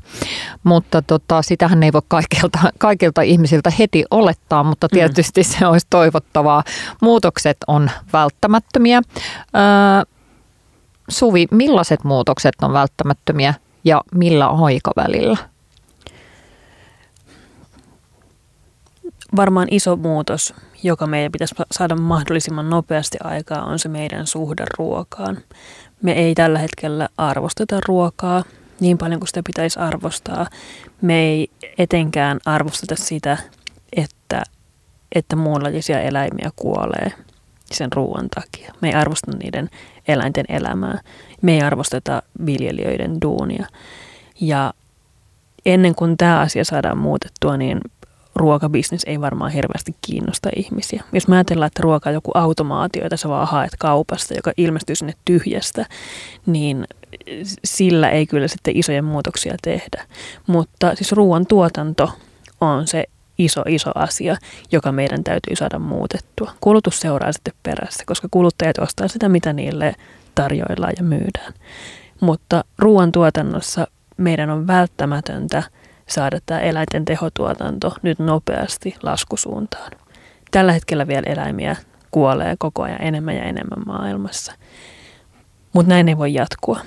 Mutta tota, sitähän ei voi kaikilta, kaikilta ihmisiltä heti olettaa, mutta mm. tietysti mm. se olisi toivottavaa. Muutokset on välttämättömiä. Öö, Suvi, millaiset muutokset on välttämättömiä ja millä aikavälillä? Varmaan iso muutos, joka meidän pitäisi saada mahdollisimman nopeasti aikaa, on se meidän suhde ruokaan. Me ei tällä hetkellä arvosteta ruokaa niin paljon kuin sitä pitäisi arvostaa. Me ei etenkään arvosteta sitä, että, että muunlaisia eläimiä kuolee sen ruoan takia. Me ei arvosta niiden eläinten elämää. Me ei arvosteta viljelijöiden duunia. Ja ennen kuin tämä asia saadaan muutettua, niin ruokabisnes ei varmaan hirveästi kiinnosta ihmisiä. Jos mä ajatellaan, että ruoka on joku automaatio, jota sä vaan haet kaupasta, joka ilmestyy sinne tyhjästä, niin sillä ei kyllä sitten isoja muutoksia tehdä. Mutta siis ruoan tuotanto on se iso, iso asia, joka meidän täytyy saada muutettua. Kulutus seuraa sitten perässä, koska kuluttajat ostaa sitä, mitä niille tarjoillaan ja myydään. Mutta ruoantuotannossa meidän on välttämätöntä saada tämä eläinten tehotuotanto nyt nopeasti laskusuuntaan. Tällä hetkellä vielä eläimiä kuolee koko ajan enemmän ja enemmän maailmassa. Mutta näin ei voi jatkua.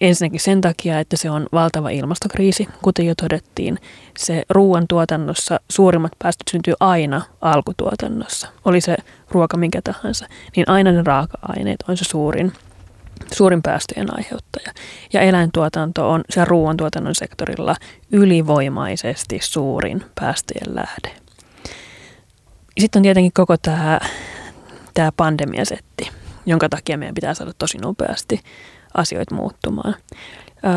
Ensinnäkin sen takia, että se on valtava ilmastokriisi, kuten jo todettiin. Se ruoantuotannossa suurimmat päästöt syntyy aina alkutuotannossa. Oli se ruoka minkä tahansa, niin aina ne raaka-aineet on se suurin, suurin päästöjen aiheuttaja. Ja eläintuotanto on se ruoantuotannon sektorilla ylivoimaisesti suurin päästöjen lähde. Sitten on tietenkin koko tämä, tämä pandemiasetti, jonka takia meidän pitää saada tosi nopeasti asioita muuttumaan.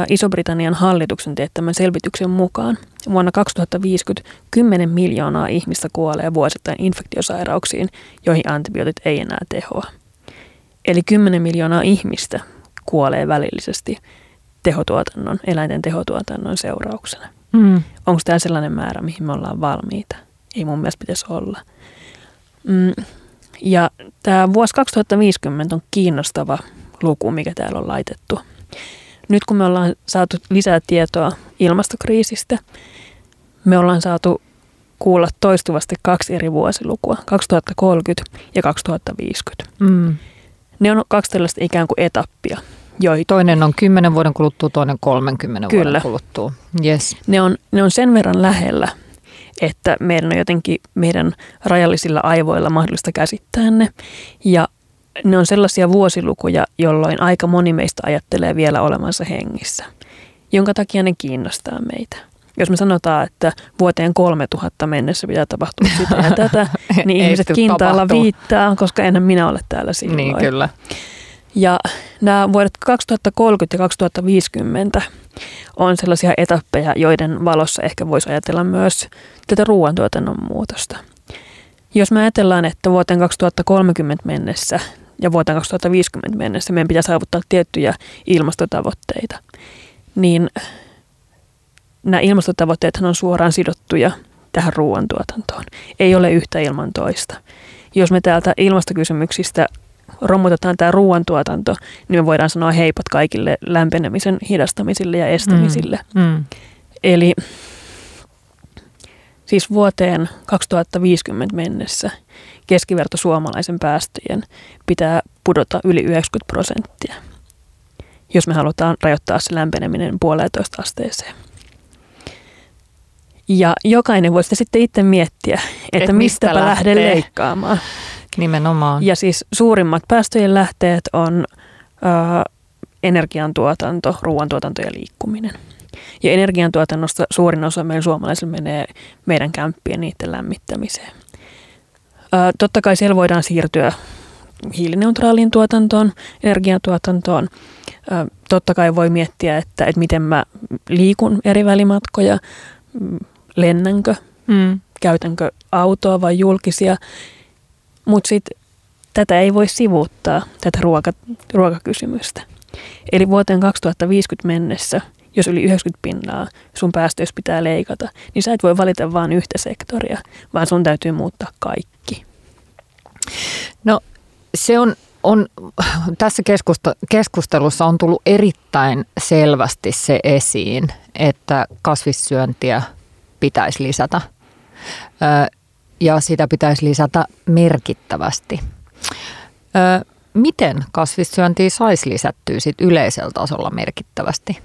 Iso-Britannian hallituksen teettämän selvityksen mukaan vuonna 2050 10 miljoonaa ihmistä kuolee vuosittain infektiosairauksiin, joihin antibiootit ei enää tehoa. Eli 10 miljoonaa ihmistä kuolee välillisesti tehotuotannon, eläinten tehotuotannon seurauksena. Mm. Onko tämä sellainen määrä, mihin me ollaan valmiita? Ei mun mielestä pitäisi olla. Mm. Ja tämä vuosi 2050 on kiinnostava luku, mikä täällä on laitettu. Nyt kun me ollaan saatu lisää tietoa ilmastokriisistä, me ollaan saatu kuulla toistuvasti kaksi eri vuosilukua, 2030 ja 2050. Mm. Ne on kaksi tällaista ikään kuin etappia. Joihin... Toinen on 10 vuoden kuluttua, toinen 30 Kyllä. vuoden kuluttua. Yes. Ne, on, ne on sen verran lähellä, että meidän on jotenkin meidän rajallisilla aivoilla mahdollista käsittää ne. Ja ne on sellaisia vuosilukuja, jolloin aika moni meistä ajattelee vielä olemansa hengissä, jonka takia ne kiinnostaa meitä. Jos me sanotaan, että vuoteen 3000 mennessä pitää tapahtua sitä ja tätä, niin ihmiset kintaalla tapahtuu. viittaa, koska enhän minä ole täällä silloin. Niin, kyllä. Ja nämä vuodet 2030 ja 2050 on sellaisia etappeja, joiden valossa ehkä voisi ajatella myös tätä ruoantuotannon muutosta. Jos me ajatellaan, että vuoteen 2030 mennessä ja vuoteen 2050 mennessä meidän pitää saavuttaa tiettyjä ilmastotavoitteita, niin nämä ilmastotavoitteethan on suoraan sidottuja tähän ruoantuotantoon. Ei ole yhtä ilman toista. Jos me täältä ilmastokysymyksistä romutetaan tämä ruoantuotanto, niin me voidaan sanoa heipat kaikille lämpenemisen hidastamisille ja estämisille. Mm, mm. Eli siis vuoteen 2050 mennessä keskiverto suomalaisen päästöjen pitää pudota yli 90 prosenttia, jos me halutaan rajoittaa se lämpeneminen puoleentoista asteeseen. Ja jokainen voi sitten itse miettiä, että Et mistä lähtee. lähde leikkaamaan. Nimenomaan. Ja siis suurimmat päästöjen lähteet on ö, energiantuotanto, ruoantuotanto ja liikkuminen. Ja energiantuotannosta suurin osa meidän suomalaisilla menee meidän kämppien niiden lämmittämiseen. Ö, totta kai siellä voidaan siirtyä hiilineutraaliin tuotantoon, energiantuotantoon. Ö, totta kai voi miettiä, että, että miten mä liikun eri välimatkoja, lennänkö, mm. käytänkö autoa vai julkisia. Mutta sitten tätä ei voi sivuuttaa, tätä ruoka, ruokakysymystä. Eli vuoteen 2050 mennessä, jos yli 90 pinnaa sun päästöistä pitää leikata, niin sä et voi valita vain yhtä sektoria, vaan sun täytyy muuttaa kaikki. No se on on, tässä keskustelussa on tullut erittäin selvästi se esiin, että kasvissyöntiä pitäisi lisätä ja sitä pitäisi lisätä merkittävästi. Miten kasvissyöntiä saisi lisättyä sit yleisellä tasolla merkittävästi?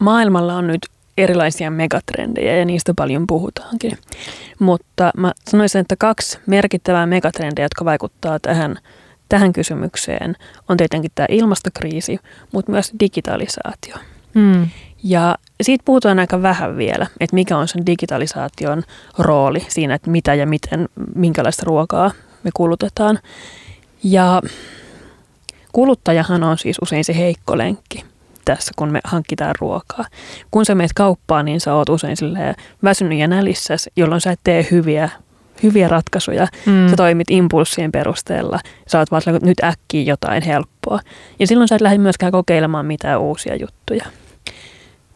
Maailmalla on nyt erilaisia megatrendejä ja niistä paljon puhutaankin. Mutta mä sanoisin, että kaksi merkittävää megatrendejä, jotka vaikuttaa tähän, tähän kysymykseen, on tietenkin tämä ilmastokriisi, mutta myös digitalisaatio. Hmm. Ja siitä puhutaan aika vähän vielä, että mikä on sen digitalisaation rooli siinä, että mitä ja miten, minkälaista ruokaa me kulutetaan. Ja kuluttajahan on siis usein se heikko lenkki tässä, kun me hankitaan ruokaa. Kun sä meet kauppaan, niin sä oot usein väsynyt ja nälissä, jolloin sä et tee hyviä, hyviä ratkaisuja. Mm. Sä toimit impulssien perusteella. Sä oot vaan nyt äkkiä jotain helppoa. Ja silloin sä et lähde myöskään kokeilemaan mitään uusia juttuja.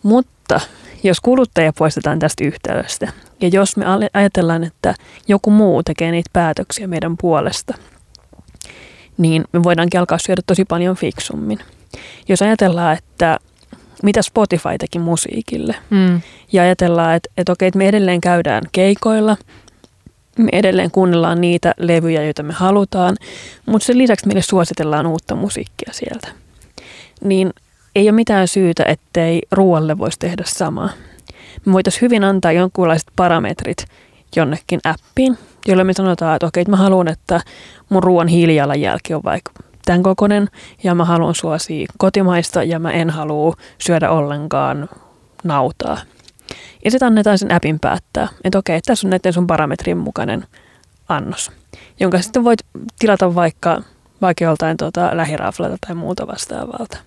Mutta jos kuluttaja poistetaan tästä yhtälöstä, ja jos me ajatellaan, että joku muu tekee niitä päätöksiä meidän puolesta, niin me voidaankin alkaa syödä tosi paljon fiksummin. Jos ajatellaan, että mitä Spotify teki musiikille, mm. ja ajatellaan, että, että okei, että me edelleen käydään keikoilla, me edelleen kuunnellaan niitä levyjä, joita me halutaan, mutta sen lisäksi meille suositellaan uutta musiikkia sieltä. Niin ei ole mitään syytä, ettei ruoalle voisi tehdä samaa. Me voitaisiin hyvin antaa jonkunlaiset parametrit jonnekin appiin, jolla me sanotaan, että okei, että mä haluan, että mun ruoan hiilijalanjälki on vaikka tämän kokoinen ja mä haluan suosia kotimaista ja mä en halua syödä ollenkaan nautaa. Ja sitten annetaan sen appin päättää, että okei, tässä on näiden sun parametrin mukainen annos, jonka sitten voit tilata vaikka, vaikka joltain tuota, lähiraflalta tai muuta vastaavalta.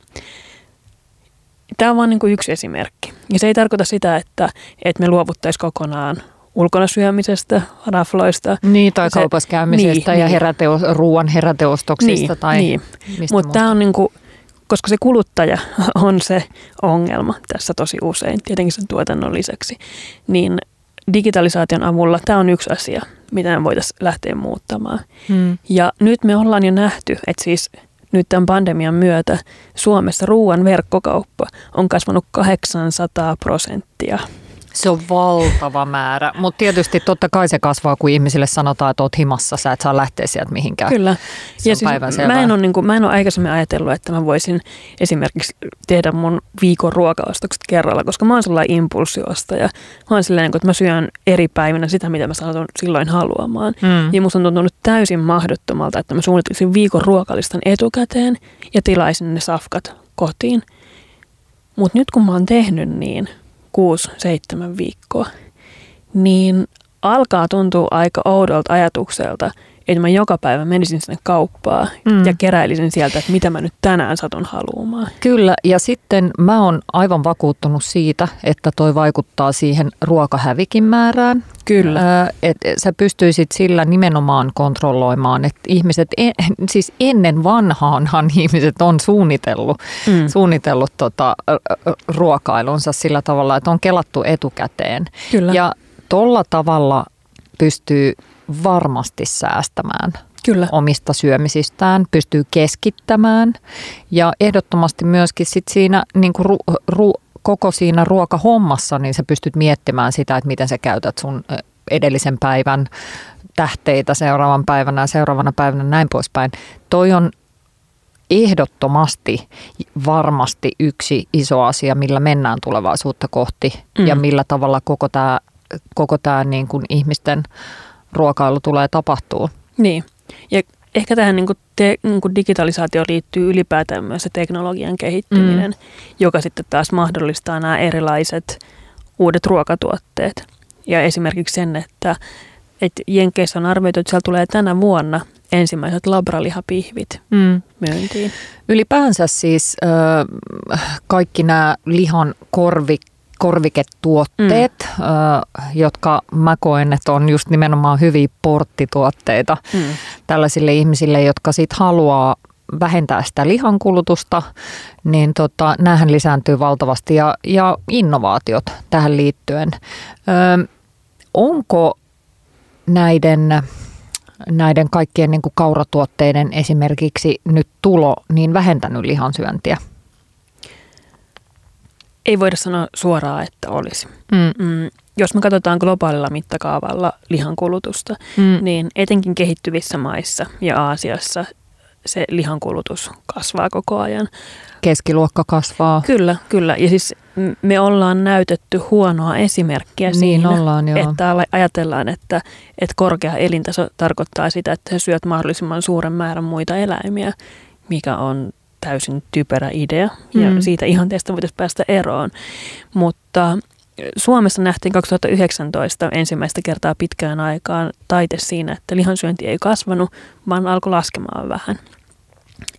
Tämä on vain niin yksi esimerkki. Ja se ei tarkoita sitä, että, että me luovuttaisiin kokonaan ulkona syömisestä, rafloista. Niin, tai se, kaupassa käymisestä niin, ja niin. Heräteos, ruoan heräteostoksista. Niin, tai niin. Mutta tämä on niin kuin, koska se kuluttaja on se ongelma tässä tosi usein, tietenkin sen tuotannon lisäksi, niin digitalisaation avulla tämä on yksi asia, mitä me voitaisiin lähteä muuttamaan. Hmm. Ja nyt me ollaan jo nähty, että siis nyt tämän pandemian myötä Suomessa ruoan verkkokauppa on kasvanut 800 prosenttia. Se on valtava määrä, mutta tietysti totta kai se kasvaa, kun ihmisille sanotaan, että oot himassa, sä et saa lähteä sieltä mihinkään. Kyllä. Se ja siis mä, en ole, niin kuin, mä en ole aikaisemmin ajatellut, että mä voisin esimerkiksi tehdä mun viikon ruokaostokset kerralla, koska mä oon sellainen impulssiostaja. Mä oon sellainen, että mä syön eri päivinä sitä, mitä mä sanon silloin haluamaan. Mm. Ja musta on tuntunut täysin mahdottomalta, että mä suunnittelisin viikon ruokalistan etukäteen ja tilaisin ne safkat kotiin. Mutta nyt kun mä oon tehnyt niin – 6-7 viikkoa, niin alkaa tuntua aika oudolta ajatukselta, että mä joka päivä menisin sinne kauppaan mm. ja keräilisin sieltä, että mitä mä nyt tänään satun haluamaan. Kyllä, ja sitten mä oon aivan vakuuttunut siitä, että toi vaikuttaa siihen ruokahävikin määrään. Kyllä. Että sä pystyisit sillä nimenomaan kontrolloimaan, että ihmiset, en, siis ennen vanhaanhan ihmiset on suunnitellut, mm. suunnitellut tota, ruokailunsa sillä tavalla, että on kelattu etukäteen. Kyllä. Ja tolla tavalla pystyy varmasti säästämään Kyllä. omista syömisistään, pystyy keskittämään ja ehdottomasti myöskin sit siinä niin kuin ru, ru, koko siinä ruokahommassa, niin sä pystyt miettimään sitä, että miten sä käytät sun edellisen päivän tähteitä seuraavan päivänä ja seuraavana päivänä näin poispäin. Toi on ehdottomasti varmasti yksi iso asia, millä mennään tulevaisuutta kohti mm. ja millä tavalla koko tämä koko tää niin kuin ihmisten ruokailu tulee tapahtuu. Niin. Ja ehkä tähän niin kuin te, niin kuin digitalisaatio liittyy ylipäätään myös se teknologian kehittyminen, mm. joka sitten taas mahdollistaa nämä erilaiset uudet ruokatuotteet. Ja esimerkiksi sen, että, että Jenkeissä on arvioitu, että siellä tulee tänä vuonna ensimmäiset labralihapihvit mm. myyntiin. Ylipäänsä siis kaikki nämä lihan korvikkeet, korviketuotteet, mm. jotka mä koen, että on just nimenomaan hyviä porttituotteita mm. tällaisille ihmisille, jotka sit haluaa vähentää sitä lihankulutusta, niin tota, näähän lisääntyy valtavasti ja, ja innovaatiot tähän liittyen. Ö, onko näiden näiden kaikkien niin kuin kauratuotteiden esimerkiksi nyt tulo niin vähentänyt lihansyöntiä? Ei voida sanoa suoraan, että olisi. Mm. Mm, jos me katsotaan globaalilla mittakaavalla lihankulutusta, mm. niin etenkin kehittyvissä maissa ja Aasiassa se lihankulutus kasvaa koko ajan. Keskiluokka kasvaa. Kyllä, kyllä. Ja siis me ollaan näytetty huonoa esimerkkiä niin siinä, ollaan, joo. että ajatellaan, että, että korkea elintaso tarkoittaa sitä, että sä syöt mahdollisimman suuren määrän muita eläimiä, mikä on täysin typerä idea ja mm. siitä ihanteesta voitaisiin päästä eroon. Mutta Suomessa nähtiin 2019 ensimmäistä kertaa pitkään aikaan taite siinä, että lihansyönti ei kasvanut, vaan alkoi laskemaan vähän.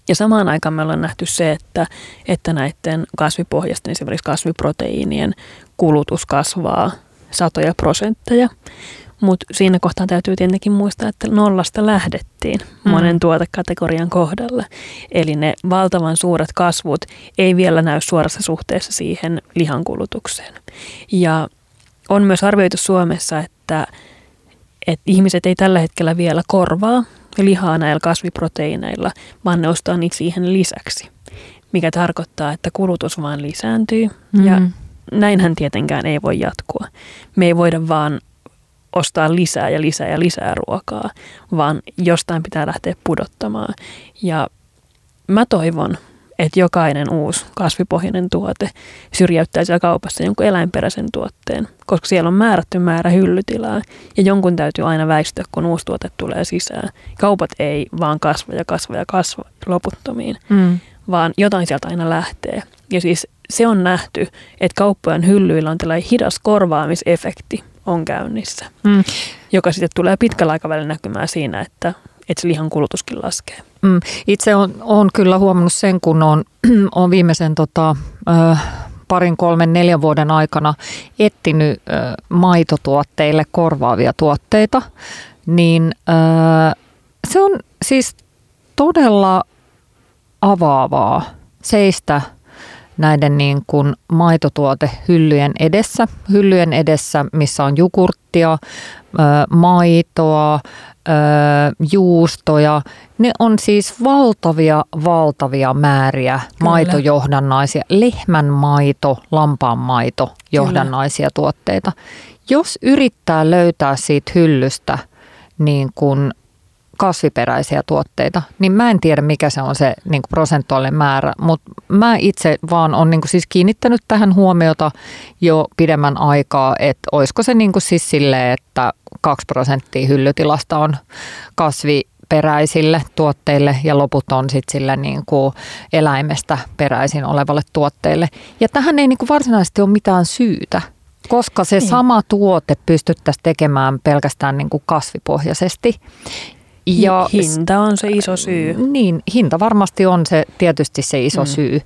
Ja samaan aikaan me ollaan nähty se, että, että näiden kasvipohjaisten, esimerkiksi kasviproteiinien kulutus kasvaa satoja prosentteja. Mutta siinä kohtaa täytyy tietenkin muistaa, että nollasta lähdettiin mm. monen tuotekategorian kohdalla. Eli ne valtavan suuret kasvut ei vielä näy suorassa suhteessa siihen lihankulutukseen. Ja on myös arvioitu Suomessa, että, että ihmiset ei tällä hetkellä vielä korvaa lihaa näillä kasviproteiineilla, vaan ne ostaa niitä siihen lisäksi. Mikä tarkoittaa, että kulutus vaan lisääntyy mm. ja näinhän tietenkään ei voi jatkua. Me ei voida vaan ostaa lisää ja lisää ja lisää ruokaa, vaan jostain pitää lähteä pudottamaan. Ja mä toivon, että jokainen uusi kasvipohjainen tuote syrjäyttää siellä kaupassa jonkun eläinperäisen tuotteen, koska siellä on määrätty määrä hyllytilaa ja jonkun täytyy aina väistyä, kun uusi tuote tulee sisään. Kaupat ei vaan kasva ja kasva ja kasva loputtomiin, mm. vaan jotain sieltä aina lähtee. Ja siis se on nähty, että kauppojen hyllyillä on tällainen hidas korvaamisefekti on käynnissä, mm. joka sitten tulee pitkällä aikavälillä näkymään siinä, että, että se lihan kulutuskin laskee. Mm. Itse on, on kyllä huomannut sen, kun on, on viimeisen tota, ö, parin, kolmen, neljän vuoden aikana etsinyt ö, maitotuotteille korvaavia tuotteita, niin ö, se on siis todella avaavaa seistä – näiden niin kuin maitotuotehyllyjen edessä, hyllyjen edessä, missä on jogurttia, maitoa, juustoja. Ne on siis valtavia, valtavia määriä Kyllä. maitojohdannaisia, lehmän maito, lampaan maito johdannaisia Kyllä. tuotteita. Jos yrittää löytää siitä hyllystä niin kuin kasviperäisiä tuotteita, niin mä en tiedä mikä se on se niin kuin prosentuaalinen määrä, mutta mä itse vaan on niin kuin siis kiinnittänyt tähän huomiota jo pidemmän aikaa, että olisiko se niin kuin siis silleen, että 2 prosenttia hyllytilasta on kasvi peräisille tuotteille ja loput on sitten sille niin kuin eläimestä peräisin olevalle tuotteille. Ja tähän ei niin kuin varsinaisesti ole mitään syytä, koska se niin. sama tuote pystyttäisiin tekemään pelkästään niin kuin kasvipohjaisesti. Ja hinta on se iso syy. Niin, hinta varmasti on se tietysti se iso mm. syy,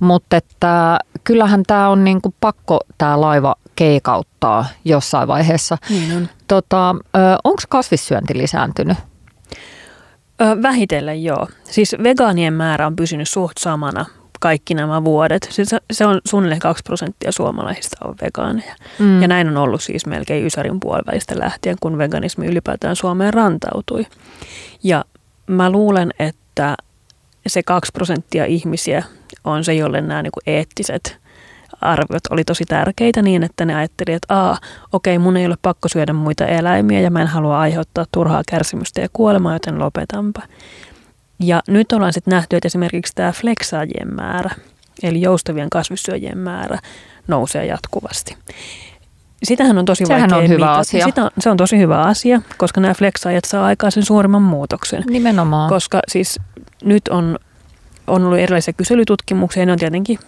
mutta että kyllähän tämä on niinku pakko tämä laiva keikauttaa jossain vaiheessa. Niin on. Tota, Onko kasvissyönti lisääntynyt? Vähitellen joo. Siis vegaanien määrä on pysynyt suht samana kaikki nämä vuodet. Se, se on suunnilleen 2 prosenttia suomalaisista on vegaaneja. Mm. Ja näin on ollut siis melkein Ysärin puolivälistä lähtien, kun veganismi ylipäätään Suomeen rantautui. Ja mä luulen, että se 2 prosenttia ihmisiä on se, jolle nämä niin kuin eettiset arviot oli tosi tärkeitä niin, että ne ajatteli, että aa, okei, mun ei ole pakko syödä muita eläimiä ja mä en halua aiheuttaa turhaa kärsimystä ja kuolemaa, joten lopetanpa. Ja nyt ollaan sitten nähty, että esimerkiksi tämä fleksaajien määrä, eli joustavien kasvissyöjien määrä, nousee jatkuvasti. Sitähän on tosi Sehän vaikea on hyvä mitata. asia. Sitä on, se on tosi hyvä asia, koska nämä fleksaajat saa aikaan sen suurimman muutoksen. Nimenomaan. Koska siis nyt on, on ollut erilaisia kyselytutkimuksia, ja ne on tietenkin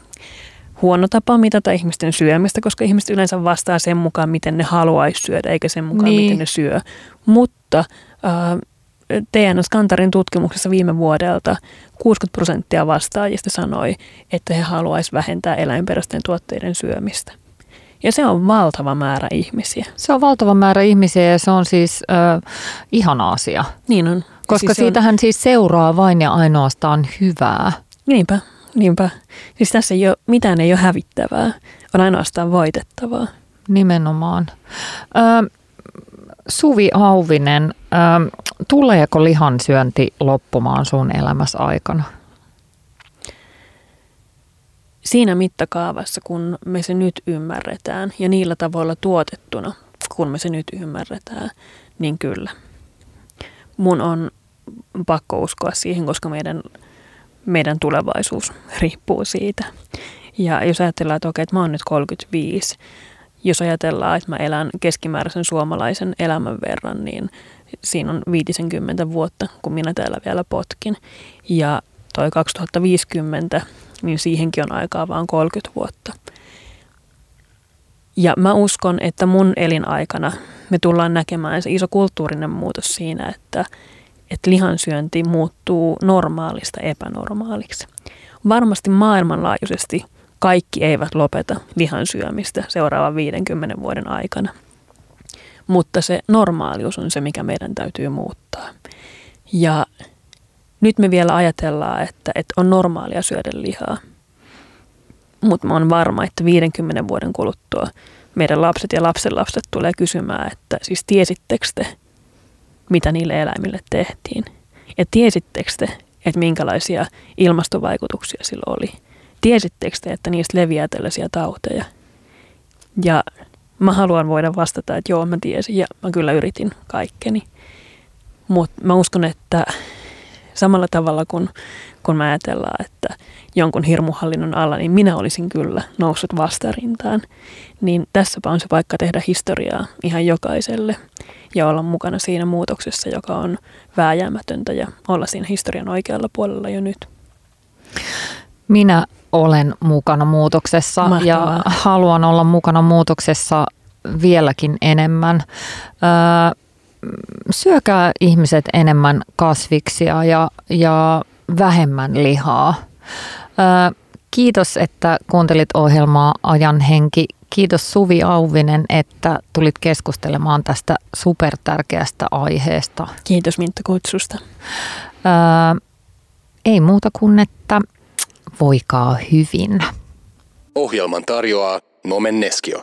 huono tapa mitata ihmisten syömistä, koska ihmiset yleensä vastaa sen mukaan, miten ne haluaisi syödä, eikä sen mukaan, niin. miten ne syö. Mutta äh, TNS Kantarin tutkimuksessa viime vuodelta 60 prosenttia vastaajista sanoi, että he haluaisivat vähentää eläinperäisten tuotteiden syömistä. Ja se on valtava määrä ihmisiä. Se on valtava määrä ihmisiä ja se on siis äh, ihana asia. Niin on. Koska siis siitähän on... siis seuraa vain ja ainoastaan hyvää. Niinpä, niinpä. Siis tässä ei ole, mitään ei ole hävittävää, on ainoastaan voitettavaa. Nimenomaan. Ö, Suvi Auvinen, tuleeko lihansyönti loppumaan sun elämässä aikana? Siinä mittakaavassa, kun me se nyt ymmärretään ja niillä tavoilla tuotettuna, kun me se nyt ymmärretään, niin kyllä. Mun on pakko uskoa siihen, koska meidän, meidän tulevaisuus riippuu siitä. Ja jos ajatellaan, että okei, että mä oon nyt 35, jos ajatellaan, että mä elän keskimääräisen suomalaisen elämän verran, niin siinä on 50 vuotta, kun minä täällä vielä potkin. Ja toi 2050, niin siihenkin on aikaa vaan 30 vuotta. Ja mä uskon, että mun elinaikana me tullaan näkemään se iso kulttuurinen muutos siinä, että, että lihansyönti muuttuu normaalista epänormaaliksi. Varmasti maailmanlaajuisesti kaikki eivät lopeta lihan syömistä seuraavan 50 vuoden aikana. Mutta se normaalius on se, mikä meidän täytyy muuttaa. Ja nyt me vielä ajatellaan, että, että on normaalia syödä lihaa. Mutta mä oon varma, että 50 vuoden kuluttua meidän lapset ja lapsenlapset tulee kysymään, että siis tiesittekö te, mitä niille eläimille tehtiin? Ja tiesittekö te, että minkälaisia ilmastovaikutuksia sillä oli? Tiesittekö te, että niistä leviää tällaisia tauteja? Ja mä haluan voida vastata, että joo, mä tiesin ja mä kyllä yritin kaikkeni. Mutta mä uskon, että samalla tavalla kuin kun mä ajatellaan, että jonkun hirmuhallinnon alla, niin minä olisin kyllä noussut vastarintaan. Niin tässäpä on se paikka tehdä historiaa ihan jokaiselle ja olla mukana siinä muutoksessa, joka on vääjäämätöntä ja olla siinä historian oikealla puolella jo nyt. Minä olen mukana muutoksessa Mahtavaa. ja haluan olla mukana muutoksessa vieläkin enemmän. Öö, syökää ihmiset enemmän kasviksia ja, ja vähemmän lihaa. Öö, kiitos, että kuuntelit ohjelmaa Ajan henki. Kiitos Suvi Auvinen, että tulit keskustelemaan tästä supertärkeästä aiheesta. Kiitos Mintta kutsusta. Öö, ei muuta kuin, että voikaa hyvin. Ohjelman tarjoaa Nomen Neskio.